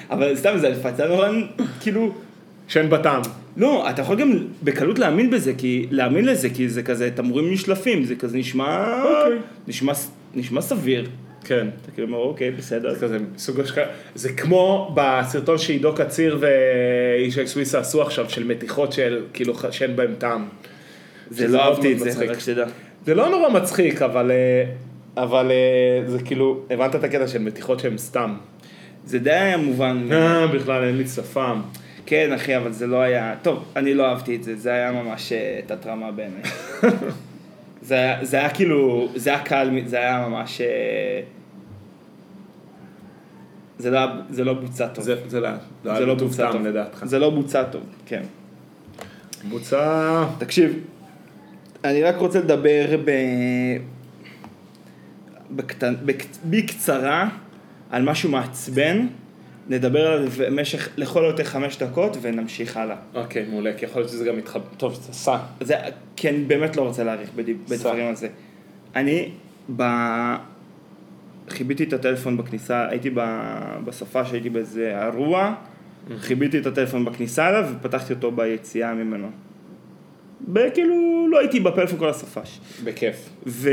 אבל, סתם זה הפצה נורא, כאילו, שאין בה טעם. לא, אתה יכול גם בקלות להאמין בזה, כי, להאמין לזה, כי זה כזה תמרורים נשלפים, זה כזה נשמע, אוקיי. נשמע, נשמע סביר. כן. אתה כאילו אומר, אוקיי, בסדר. זה כזה סוג השקעה, זה כמו בסרטון שעידו קציר וישי סוויסה עשו עכשיו, של מתיחות של כאילו שאין בהם טעם. זה לא אהבתי את זה. רק שתדע. זה לא נורא מצחיק, אבל, אה, אבל אה, זה כאילו, הבנת את הקטע של מתיחות שהן סתם. זה די היה מובן. אה, בכלל אין לי שפם. כן, אחי, אבל זה לא היה... טוב, אני לא אהבתי את זה, זה היה ממש אה, תת-רמה בעיניי. זה, היה- זה היה כאילו, זה היה קל, זה היה ממש... אה, זה לא, זה לא בוצע טוב. זה זה לא זה היה לא בוצע טוב. לדעתך. זה לא בוצע טוב, כן. בוצע... תקשיב, אני רק רוצה לדבר ב... בקטן, בק... בקצרה על משהו מעצבן, נדבר עליו במשך לכל היותר חמש דקות ונמשיך הלאה. אוקיי, מעולה, כי יכול להיות שזה גם יתחבר. טוב, סע. זה, כי אני באמת לא רוצה להאריך. בדברים על זה. אני ב... חיביתי את הטלפון בכניסה, הייתי ב... בסופה שהייתי באיזה אירוע, חיביתי את הטלפון בכניסה אליו ופתחתי אותו ביציאה ממנו. וכאילו לא הייתי בפלאפון כל הסופש. בכיף. ו...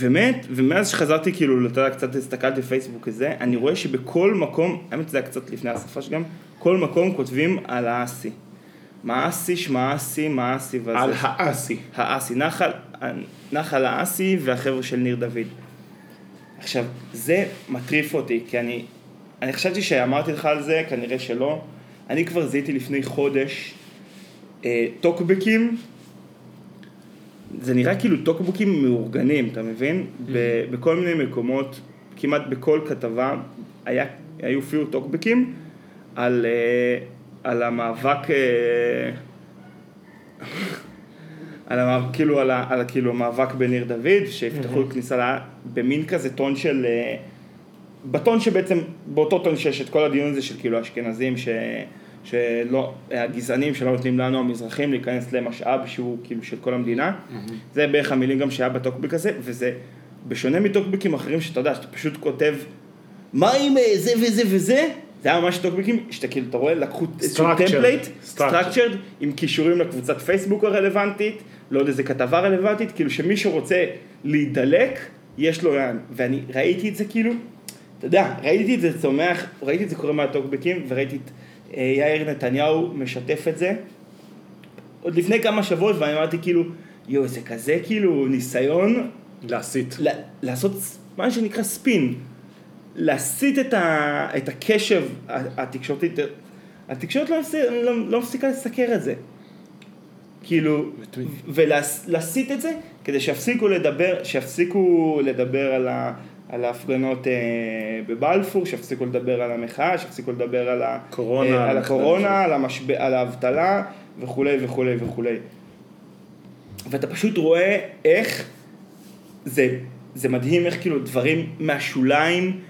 באמת, ומאז שחזרתי כאילו, אתה יודע, קצת הסתכלתי בפייסבוק וזה, אני רואה שבכל מקום, האמת זה היה קצת לפני הסופש גם, כל מקום כותבים על האסי. מאסי, שמאסי, מאסי וזה. על האסי. האסי, נחל, נחל האסי והחבר'ה של ניר דוד. עכשיו, זה מטריף אותי, כי אני, אני חשבתי שאמרתי לך על זה, כנראה שלא. אני כבר זיהיתי לפני חודש אה, טוקבקים, זה נראה כאילו טוקבקים מאורגנים, אתה מבין? ב- בכל מיני מקומות, כמעט בכל כתבה, היה, היו אפילו טוקבקים על, אה, על המאבק, אה, על המאבק, כאילו, על, ה, על כאילו המאבק בניר דוד, שיפתחו Mhm. כניסה ל... במין כזה טון של... אה, בטון שבעצם, באותו טון שיש את כל הדיון הזה של כאילו אשכנזים ש... שלא, הגזענים שלא נותנים לנו המזרחים להיכנס למשאב שהוא כאילו של כל המדינה. זה בערך המילים גם שהיה בטוקבק הזה, וזה בשונה מטוקבקים אחרים שאתה יודע, שאתה פשוט כותב מה עם אה, זה וזה וזה, זה היה ממש טוקבקים, שאתה כאילו, אתה רואה, לקחו איזשהו. template, structured, עם קישורים לקבוצת פייסבוק הרלוונטית, לעוד איזה כתבה רלוונטית, כאילו שמישהו רוצה להידלק, יש לו לאן, ואני ראיתי את זה כאילו, אתה יודע, ראיתי את זה צומח, ראיתי את זה קורה מהטוקבקים, וראיתי את יאיר נתניהו משתף את זה, עוד לפני כמה שבועות, ואני אמרתי כאילו, יואו, זה כזה כאילו ניסיון להסית. ל- לעשות מה שנקרא ספין, להסיט את, ה, את הקשב התקשורתית, התקשורת לא, לא, לא מפסיקה לסקר את זה. כאילו, ולהסיט את זה כדי שיפסיקו לדבר, שיפסיקו לדבר על, ה, על ההפגנות אה, בבלפור, שיפסיקו לדבר על המחאה, שיפסיקו לדבר על, ה, קורונה, אה, על הקורונה, על, המשב... על האבטלה וכולי וכולי וכולי. ואתה פשוט רואה איך זה, זה מדהים איך כאילו דברים מהשוליים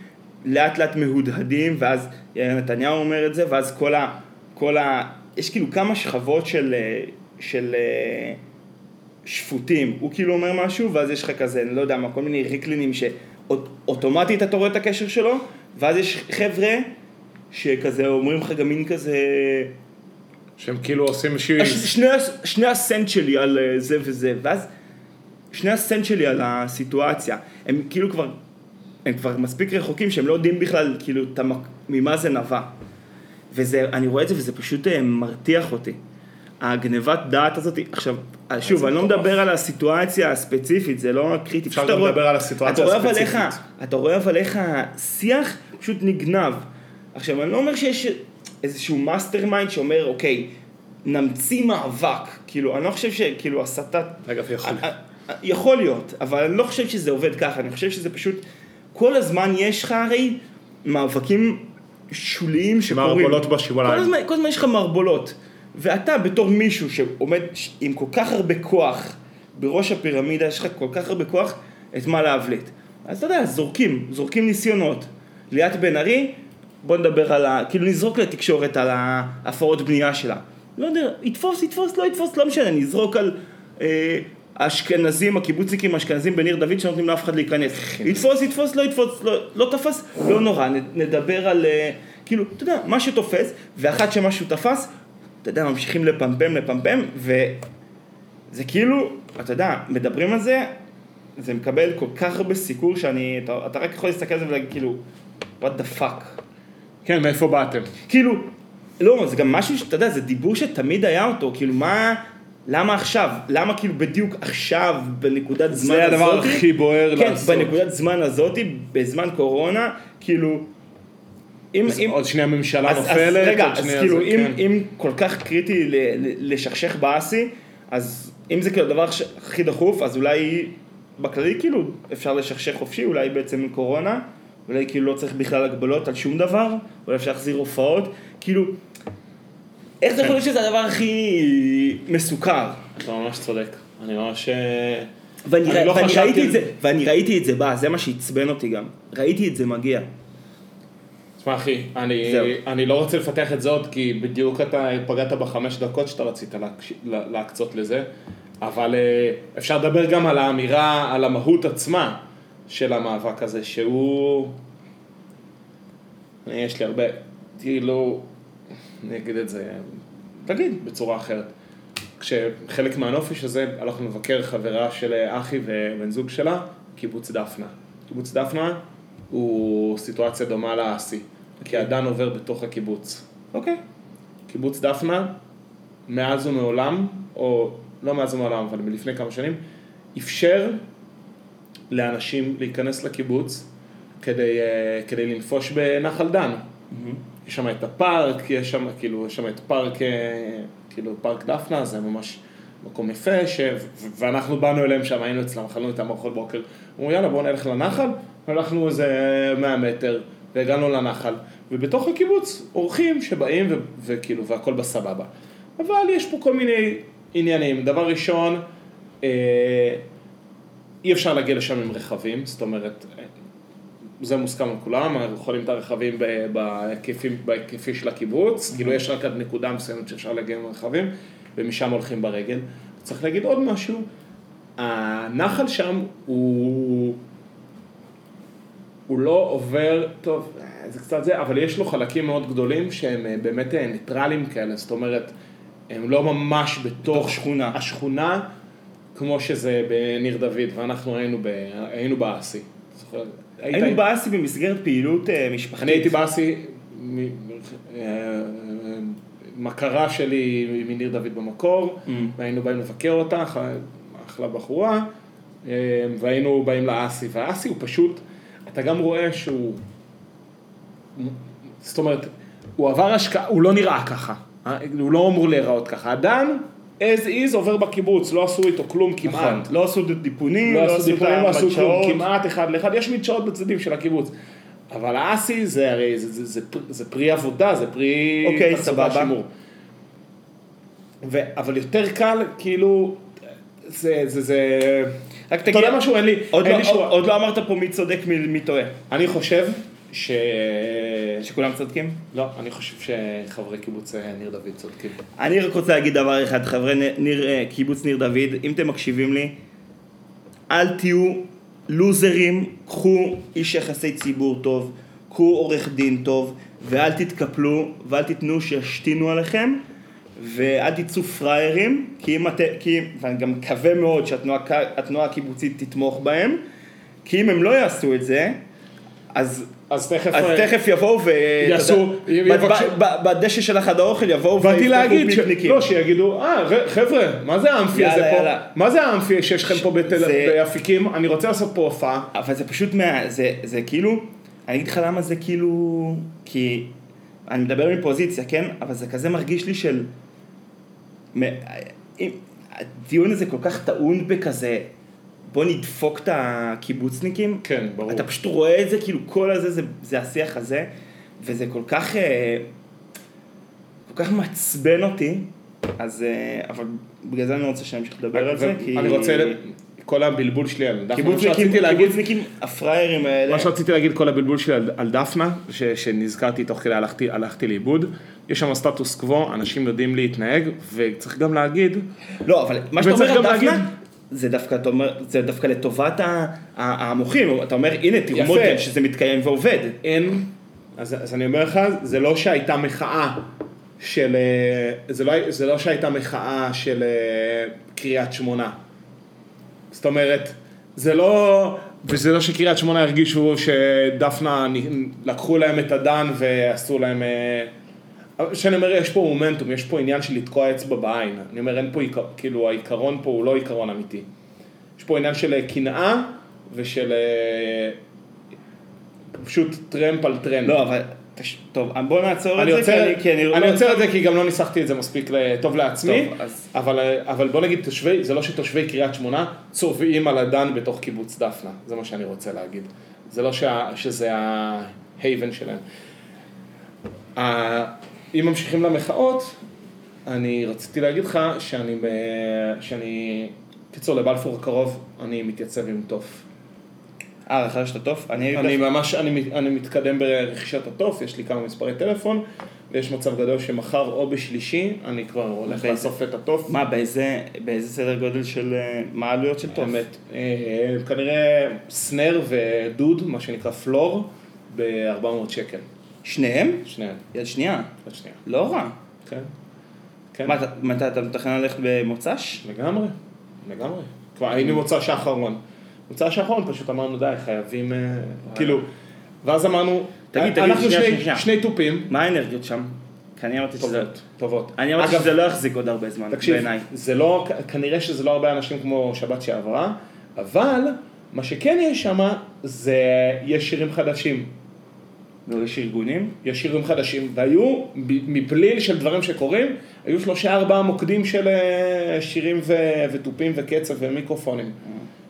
לאט לאט מהודהדים ואז יאיר נתניהו אומר את זה ואז כל ה... כל ה יש כאילו כמה שכבות של, אה, של אה, שפוטים, הוא כאילו אומר משהו ואז יש לך כזה, אני לא יודע מה, כל מיני ריקלינים שאוטומטית אתה רואה את הקשר שלו ואז יש חבר'ה שכזה אומרים לך גם מין כזה שהם כאילו עושים. הש- שני, שני הסנט שלי על אה, זה וזה, ואז שני הסנט שלי על הסיטואציה, הם כאילו כבר, הם כבר מספיק רחוקים שהם לא יודעים בכלל כאילו. ממה זה נבע. וזה, אני רואה את זה וזה פשוט אה, מרתיח אותי. הגנבת דעת הזאת, עכשיו, אה, שוב, אני לא. מדבר על הסיטואציה הספציפית, זה לא קריטי. אפשר גם לדבר על הסיטואציה הספציפית. אתה רואה אבל איך השיח פשוט נגנב. עכשיו, אני לא אומר שיש איזשהו mastermind שאומר, אוקיי, נמציא מאבק. כאילו, אני לא חושב שכאילו הסתה... אגב, יכול להיות. אה, אה, יכול להיות, אבל אני לא חושב שזה עובד ככה, אני חושב שזה פשוט... כל הזמן יש לך הרי מאבקים שוליים שקורים. מערבולות בשוליים. כל הזמן, כל הזמן יש לך מערבולות. ואתה בתור מישהו שעומד עם כל כך הרבה כוח בראש הפירמידה, יש לך כל כך הרבה כוח את מה להבליט. אז אתה יודע, זורקים, זורקים ניסיונות. ליאת בן ארי, בוא נדבר על ה... כאילו נזרוק לתקשורת על ההפרות בנייה שלה. לא יודע, יתפוס, יתפוס, לא יתפוס, לא משנה, נזרוק על אה, האשכנזים, הקיבוצניקים האשכנזים בניר דוד שלא נותנים לאף אחד להיכנס. יתפוס, יתפוס, לא יתפוס, לא, לא תפס, לא נורא, נדבר על... אה, כאילו, אתה יודע, מה שתופס, ואחת שמשהו תפס, אתה יודע, ממשיכים לפמפם, לפמפם, וזה כאילו, אתה יודע, מדברים על זה, זה מקבל כל כך הרבה סיקור שאני, אתה, אתה רק יכול להסתכל על זה ולהגיד כאילו, what the fuck. כן, מאיפה באתם? כאילו, לא, זה גם משהו שאתה יודע, זה דיבור שתמיד היה אותו, כאילו מה, למה עכשיו? למה כאילו בדיוק עכשיו, בנקודת זמן זה הזאתי? הדבר הכי בוער כן, לעשות. בנקודת זמן הזאתי, בזמן קורונה, כאילו, אם, אז אם, עוד שנייה הממשלה אז, אז נופלת, רגע, עוד אז שנייה כאילו, זה, אם, כן. אם כל כך קריטי ל- ל- לשכשך באסי, אז אם זה כאילו הדבר הכי דחוף, אז אולי בכללי כאילו אפשר לשכשך חופשי, אולי בעצם קורונה, אולי כאילו לא צריך בכלל הגבלות על שום דבר, אולי אפשר להחזיר הופעות, כאילו, איך זה יכול להיות שזה הדבר הכי מסוכר? אתה ממש צודק. אני ממש... אה, ואני, אני ר... לא ואני חשבתי ראיתי את זה. ואני ראיתי את זה בא, זה מה שעצבן אותי גם. ראיתי את זה מגיע. תשמע אחי, אני. אני לא רוצה לפתח את זה עוד, כי בדיוק אתה פגעת בחמש דקות שאתה רצית להקש... לה- להקצות לזה, אבל אה, אפשר לדבר גם על האמירה, על המהות עצמה של המאבק הזה, שהוא... אני, יש לי הרבה, כאילו, אני אגיד את זה, תגיד, בצורה אחרת. כשחלק מהנופש הזה הלכנו לבקר חברה של אחי ובן זוג שלה, קיבוץ דפנה. קיבוץ דפנה הוא סיטואציה דומה לאסי, כי הדן עובר בתוך הקיבוץ. אוקיי. קיבוץ דפנה, מאז ומעולם, או לא מאז ומעולם, אבל מלפני כמה שנים, אפשר לאנשים להיכנס לקיבוץ כדי, אה, כדי לנפוש בנחל דן. יש שם את הפארק, יש שם, כאילו, יש שם את פארק, אה, כאילו, פארק דפנה, זה ממש מקום יפה, ש... ואנחנו באנו אליהם שם, היינו אצלם, אכלנו איתם ארוחות בוקר. אמרו, יאללה, בואו נלך לנחל, הלכנו איזה 100 מטר, והגענו לנחל. ובתוך הקיבוץ אורחים שבאים ו- וכאילו והכל בסבבה. אבל יש פה כל מיני עניינים. דבר ראשון, אה, אי אפשר להגיע לשם עם רכבים, זאת אומרת, זה מוסכם על כולם, אנחנו יכולים את הרכבים בהיקפים- בהיקפי של הקיבוץ, כאילו יש רק עד נקודה מסוימת שאפשר להגיע עם רכבים, ומשם הולכים ברגל. צריך להגיד עוד משהו, הנחל שם הוא, הוא לא עובר, טוב, זה קצת זה, אבל יש לו חלקים מאוד גדולים שהם אה, באמת אה, ניטרלים כאלה, זאת אומרת, הם לא ממש בתוך שכונה. השכונה, כמו שזה בניר דוד, ואנחנו היינו, ב, היינו באסי. היינו באסי במסגרת פעילות אה, משפחתית. אני הייתי באסי, מכרה שלי מניר דוד במקור, Mm. והיינו באים לבקר אותה, אח- אחלה בחורה, והיינו באים לאסי, והאסי הוא פשוט, אתה גם רואה שהוא, זאת אומרת, הוא עבר השקעה, הוא לא נראה ככה? הוא לא אמור להיראות ככה, הדן, as is עובר בקיבוץ, לא עשו איתו כלום נכון, כמעט. לא עשו דיפונים, לא עשו דיפויים, לא עשו כלום. כמעט אחד לאחד, יש מדשאות בצדדים של הקיבוץ. אבל האסי זה הרי, זה, זה, זה, זה פרי עבודה, זה פרי אוקיי, סבבה. שימור. ו, אבל יותר קל, כאילו, זה, זה, זה, רק תגיד, משהו, אין לי, עוד אין לא- לי שורה. עוד לא אמרת פה מי צודק מי טועה. אני חושב ש... שכולם צודקים? לא, אני חושב שחברי קיבוץ אה, ניר דוד צודקים. אני רק רוצה להגיד דבר אחד, חברי ניר, אה, קיבוץ ניר דוד, אם אתם מקשיבים לי, אל תהיו לוזרים, קחו איש יחסי ציבור טוב, קחו עורך דין טוב, ואל תתקפלו, ואל תיתנו שישתינו עליכם, ואל תצאו פראיירים, כי אם אתם, כי, ואני גם מקווה מאוד שהתנועה התנועה הקיבוצית תתמוך בהם, כי אם הם לא יעשו את זה, אז אז תכף... אז אה, תכף יבואו ו... יעשו- יבקשו- בדשא של החדר האוכל יבואו באתי להגיד, ש... פיקניקים. לא, שיגידו, אה, חבר'ה, מה זה האמפי יאללה, הזה פה? יאללה. מה זה האמפי שיש לכם פה בתל... זה- באפיקים? אני רוצה לעשות פה הופעה. אבל זה פשוט מה... זה, זה כאילו... אני אגיד לך למה זה כאילו... כי... אני מדבר מפוזיציה, כן? אבל זה כזה מרגיש לי של... הדיון הזה כל כך טעון בכזה... בוא נדפוק את הקיבוצניקים. כן, ברור. אתה פשוט רואה את זה, כאילו כל הזה, זה, זה השיח הזה, וזה כל כך... אה, כל כך מעצבן אותי, אז... אה, אבל בגלל זה אני רוצה שנמשיך לדבר על זה, כי... אני רוצה, כל הבלבול שלי על דפנה, קיבוצניקים, קיבוצניקים, הפראיירים האלה. מה שרציתי להגיד, כל הבלבול שלי על, על דפנה, ש, שנזכרתי תוך כדי הלכתי, הלכתי לאיבוד, יש שם סטטוס קוו, אנשים יודעים להתנהג, וצריך גם להגיד, לא, אבל מה שאתה אומר על דפנה, להגיד- זה דווקא, אתה אומר, זה דווקא לטובת המוחים, אתה אומר, הנה, תראו. מודל שזה מתקיים ועובד. אין, אז, אז אני אומר לך, זה לא שהייתה מחאה של, אה, זה לא, זה לא שהייתה מחאה של אה, קריית שמונה. זאת אומרת, זה לא, וזה לא שקריית שמונה הרגישו שדפנה, לקחו להם את הדן ועשו להם, אה, שאני אומר, יש פה מומנטום, יש פה עניין של לתקוע אצבע בעין. אני אומר, אין פה, עיקר- כאילו, העיקרון פה הוא לא עיקרון אמיתי. יש פה עניין של אה, קנאה ושל אה, פשוט טרמפ על טרמפ. לא, אבל, תש- טוב, בוא נעצור את זה, כי אני- כי אני... אני עוצר את זה כי גם לא ניסחתי את זה מספיק ל- טוב לעצמי, טוב, אז- אבל, אבל בוא נגיד תושבי, זה לא שתושבי קריית שמונה צובעים על הדן בתוך קיבוץ דפנה, זה מה שאני רוצה להגיד. זה לא שה, שזה ההייבן שלהם. אם ממשיכים למחאות, אני רציתי להגיד לך שאני, ב, שאני, קיצור לבלפור הקרוב, אני מתייצב עם תוף. אה, רכשת שאתה טוב? אני... אני ממש, אני, אני מתקדם ברכישת התוף, יש לי כמה מספרי טלפון, ויש מצב גדול שמחר או בשלישי, אני כבר הולך באיזה- לאסוף את התוף. מה, באיזה באיזה סדר גודל של... אה, מה העלויות של טוב? האמת, אה, כנראה סנר ודוד, מה שנקרא פלור, ב-400 שקל. שניהם? שניהם, יד שנייה. עוד שנייה. לא רע. כן. כן, מה, מתי אתה מתכנן ללכת במוצ"ש? לגמרי, לגמרי. כבר היינו מוצ"ש האחרון. מוצ"ש האחרון פשוט אמרנו די, חייבים, אה, כאילו, ואז אמרנו, תגיד, תגיד, אנחנו שנייה, שני- שנייה. שני תופים, מה האנרגיות שם? כי אני אמרתי שזה... טובות. אני אמרתי שזה לא יחזיק עוד הרבה זמן, תקשיב, בעיניי. זה לא, כנראה שזה לא הרבה אנשים כמו שבת שעברה, אבל מה שכן יש שם זה, יש שירים חדשים. ויש ארגונים? יש שירים חדשים, והיו, מבליל של דברים שקורים, היו שלושה ארבעה מוקדים של אה, שירים ו- ותופים וקצב ומיקרופונים.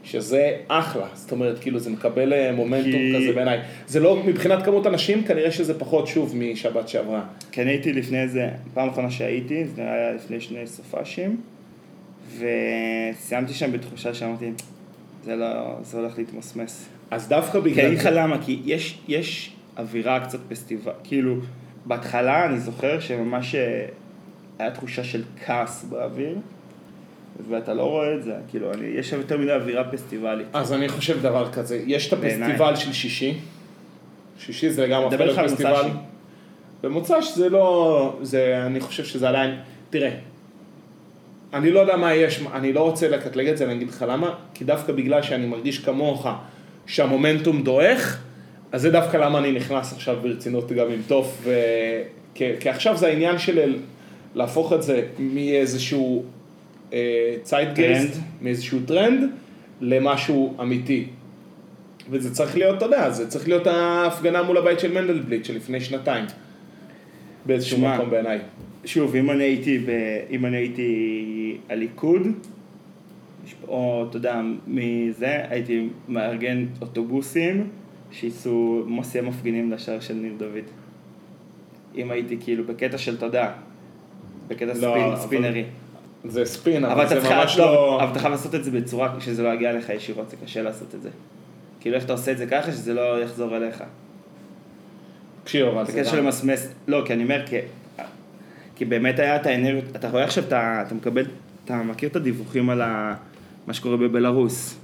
שזה אחלה, זאת אומרת, כאילו זה מקבל אה, מומנטום כי- כזה בעיניי. זה לא, מבחינת כמות אנשים, כנראה שזה פחות שוב משבת שעברה. אני הייתי לפני איזה, פעם אחרונה שהייתי, זה היה לפני שני סופאשים, וסיימתי שם בתחושה שאמרתי, זה לא, זה הולך להתמסמס. אז דווקא כי אני בגלל... אגיד לך למה, כי יש, יש אווירה קצת פסטיבל, כאילו, בהתחלה אני זוכר שממש אה, היה תחושה של כעס באוויר, ואתה לא רואה את זה, כאילו, אני, יש שם יותר מדי אווירה פסטיבלית. אז אני חושב דבר כזה, יש את. הפסטיבל של שישי, שישי זה לגמרי איתך על פסטיבל. מוצ"ש. במוצ"ש זה לא, זה, אני חושב שזה עדיין, תראה, אני לא יודע מה יש, אני לא רוצה לקטלג את זה, אני אגיד לך למה, כי דווקא בגלל שאני מרגיש כמוך שהמומנטום דועך, אז זה דווקא למה אני נכנס עכשיו ברצינות גם עם טוף, ו... כי, כי עכשיו זה העניין של להפוך את זה מאיזשהו אה, ציידגייסט. מאיזשהו טרנד, למשהו אמיתי. וזה צריך להיות, אתה יודע, זה צריך להיות ההפגנה מול הבית של מנדלבליט של לפני שנתיים. באיזשהו שמע, מקום בעיניי. שוב, אם אני הייתי, ב, אם אני הייתי הליכוד, או אתה יודע, מזה, הייתי מארגן אוטובוסים שייסעו מוסי מפגינים לשער של ניר דוד. אם הייתי כאילו בקטע של, אתה יודע, בקטע לא, ספין, אבל- ספינרי. זה ספין, אבל אבל זה ממש לא... לא... אבל אתה חייב לעשות את זה בצורה שזה לא יגיע אליך ישירות, זה קשה לעשות את זה. כאילו איך אתה עושה את זה ככה שזה לא יחזור אליך. תקשיב, אבל זה בקשר גם... למסמס, לא, כי אני אומר, כי, כי באמת היה את האנרגיות, אתה רואה עכשיו, אתה, אתה מקבל, אתה מכיר את הדיווחים על ה, מה שקורה בבלארוס.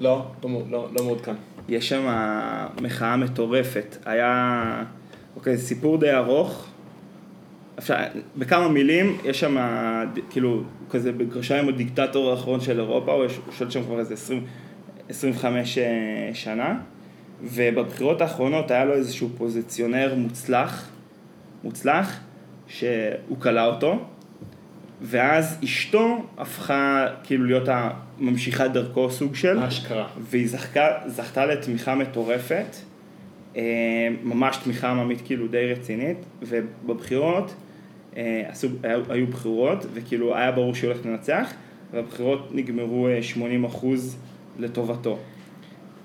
לא, לא, לא, לא מעודכן. יש שם מחאה מטורפת. היה, אוקיי, זה סיפור די ארוך. אפשר, בכמה מילים, יש שם, כאילו, כזה בגרשיים הדיקטטור האחרון של אירופה, הוא הוא שולט שם כבר איזה 20, 25 אה, שנה, ובבחירות האחרונות היה לו איזשהו פוזיציונר מוצלח, מוצלח, שהוא כלא אותו, ואז אשתו הפכה כאילו להיות הממשיכת דרכו סוג של, אשכרה. והיא זכתה, זכתה לתמיכה מטורפת, אה, ממש תמיכה עממית כאילו די רצינית, ובבחירות אה, עשו, היו, היו בחירות, וכאילו היה ברור שהיא הולכת לנצח, והבחירות נגמרו אה, 80 אחוז לטובתו.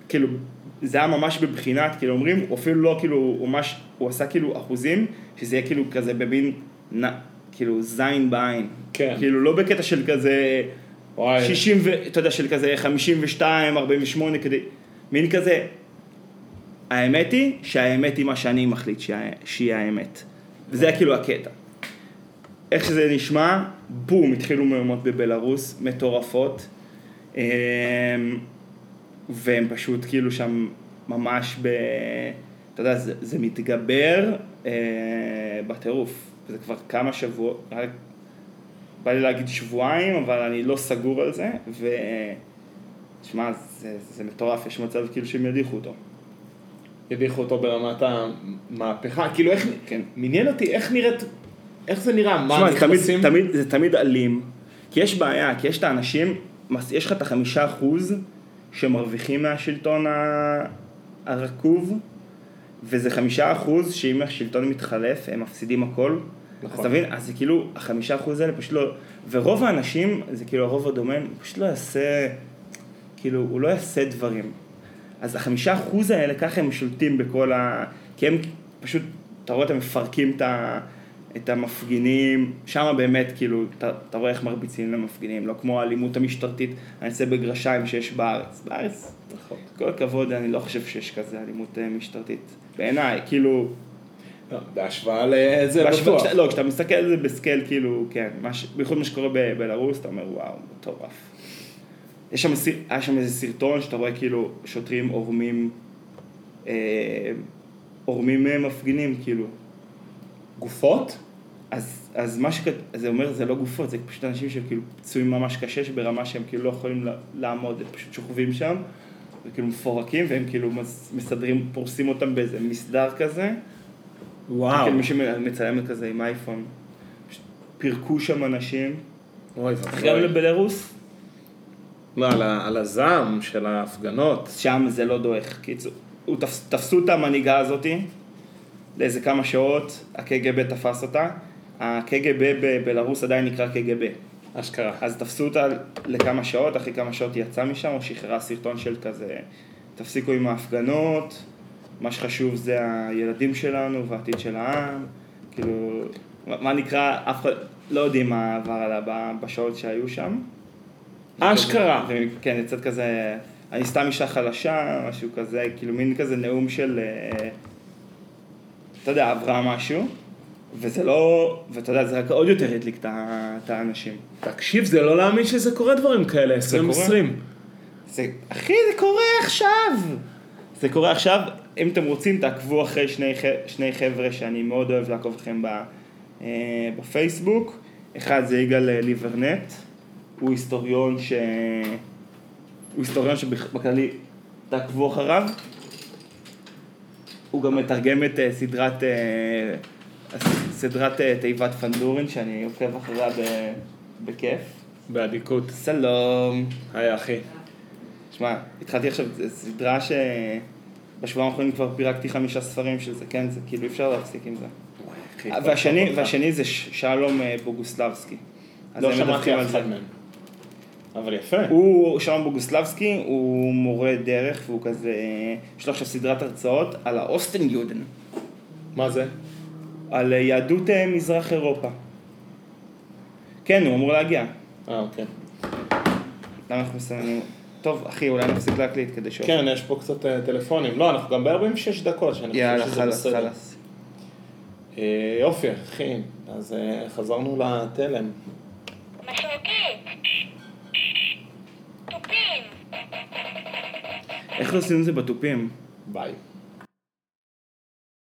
כאילו, זה היה ממש בבחינת, כאילו אומרים, הוא אפילו לא כאילו, הוא ממש, הוא עשה כאילו אחוזים, שזה יהיה כאילו כזה במין, נ, כאילו זין בעין. כן. כאילו לא בקטע של כזה, וואי. 60 ו... אתה יודע, של כזה 52, 48, כדי... מין כזה... האמת היא שהאמת היא מה שאני מחליט שהיא, שהיא האמת. וזה היה כאילו הקטע. איך שזה נשמע, בום, התחילו מהומות בבלארוס, מטורפות. אמ, והם פשוט כאילו שם ממש ב... אתה יודע, זה, זה מתגבר אה, בטירוף. זה כבר כמה שבועות, בא לי להגיד שבועיים, אבל אני לא סגור על זה, ו... שמע, זה, זה מטורף, יש מצב כאילו שהם ידיחו אותו. הדיחו אותו ברמת המהפכה, כאילו איך, כן. מעניין אותי איך נראית, איך זה נראה, מה זה תמיד, נכנסים, תמיד, זה תמיד אלים, כי יש בעיה, כי יש את האנשים, יש לך את החמישה אחוז שמרוויחים מהשלטון הרקוב, וזה חמישה אחוז שאם השלטון מתחלף, הם מפסידים הכל. נכון. אז אתה מבין? אז זה כאילו, החמישה אחוז האלה פשוט לא... ורוב האנשים, זה כאילו הרוב הדומם, הוא פשוט לא יעשה, כאילו, הוא לא יעשה דברים. אז החמישה אחוז האלה, ככה הם שולטים בכל ה... כי הם פשוט, אתה רואה, הם מפרקים את, ה... את המפגינים, שם באמת, כאילו, אתה, אתה רואה איך מרביצים למפגינים, לא כמו האלימות המשטרתית, אני אעשה בגרשיים שיש בארץ. בארץ, נכון. כל הכבוד, אני לא חושב שיש כזה אלימות אה, משטרתית. בעיניי, כאילו, לא, בהשוואה לזה בהשוואה- בטוח, כשאתה- לא, כשאתה מסתכל על זה בסקייל, כאילו, כן, בייחוד מה שקורה בבלארוס, אתה אומר, וואו, מטורף. יש שם, סר- היה שם איזה סרטון שאתה רואה כאילו שוטרים עורמים, אה, עורמים מפגינים, כאילו. גופות, אז, אז מה שכת... אז זה אומר, זה לא גופות, זה פשוט אנשים שהם כאילו פצועים ממש קשה, שברמה שהם כאילו לא יכולים לעמוד, הם פשוט שוכבים שם, וכאילו מפורקים, והם כאילו מס- מסדרים, פורסים אותם באיזה מסדר כזה. וואו, כאילו מי שמצלם כזה עם אייפון. פירקו שם אנשים. אוי אחרי ואבוי, לבלרוס, לא, על על הזעם של ההפגנות, שם זה לא דועך. קיצור, הוא תפס, תפסו את המנהיגה הזאתי לאיזה כמה שעות, הקג"ב תפס אותה. הקג"ב בבלרוס עדיין נקרא קג"ב. אשכרה. אז תפסו אותה לכמה שעות, אחרי כמה שעות היא יצאה משם, או שחררה סרטון של כזה, תפסיקו עם ההפגנות, מה שחשוב זה הילדים שלנו והעתיד של העם, כאילו, מה נקרא, אף אחד לא יודעים מה עבר עליה ב- בשעות שהיו שם. אשכרה. כן, יצאת כזה, אני סתם אישה חלשה, משהו כזה, כאילו מין כזה נאום של, אה, אתה יודע, עברה משהו, וזה לא, ואתה יודע, זה רק עוד יותר הדליק את האנשים. תקשיב, זה לא להאמין שזה קורה דברים כאלה, קורה. 2020. זה, אחי, זה קורה עכשיו! זה קורה עכשיו, אם אתם רוצים, תעקבו אחרי שני, שני חבר'ה שאני מאוד אוהב לעקוב לכם ב, אה, בפייסבוק. אחד זה יגאל אה, ליברנט, הוא היסטוריון ש... הוא היסטוריון שבכללי תעקבו אחריו. הוא גם מתרגם את אה, סדרת, סדרת תיבת פנדורין, שאני עוקב אחריה ב- בכיף. באדיקות. שלום. היי אחי. שמע, התחלתי עכשיו, זו סדרה שבשבועיים האחרונים כבר פירקתי חמישה ספרים של זה, כן? זה כאילו אי אפשר להפסיק עם זה. והשני. והשני זה שלום אה, בוגוסלבסקי. לא שמעתי אף. אחד מהם. אבל יפה. הוא, שלום בוגוסלבסקי, הוא מורה דרך, והוא כזה, יש לו עכשיו סדרת הרצאות על האוסטן יודן, מה זה? על אה, יהדות אה, מזרח אירופה. כן, הוא אמור להגיע. אה, אוקיי. למה אנחנו מסיימים? טוב, אחי, אולי נפסיק להקליט כדי ש... כן, יש פה קצת אה, טלפונים. לא, אנחנו גם ב-46 דקות, שאני יאללה, חושב שזה חלאס, בסדר. חלאס. אה, יופי, אחי. אז אה, חזרנו לתלם. איך עושים את זה בתופים? ביי.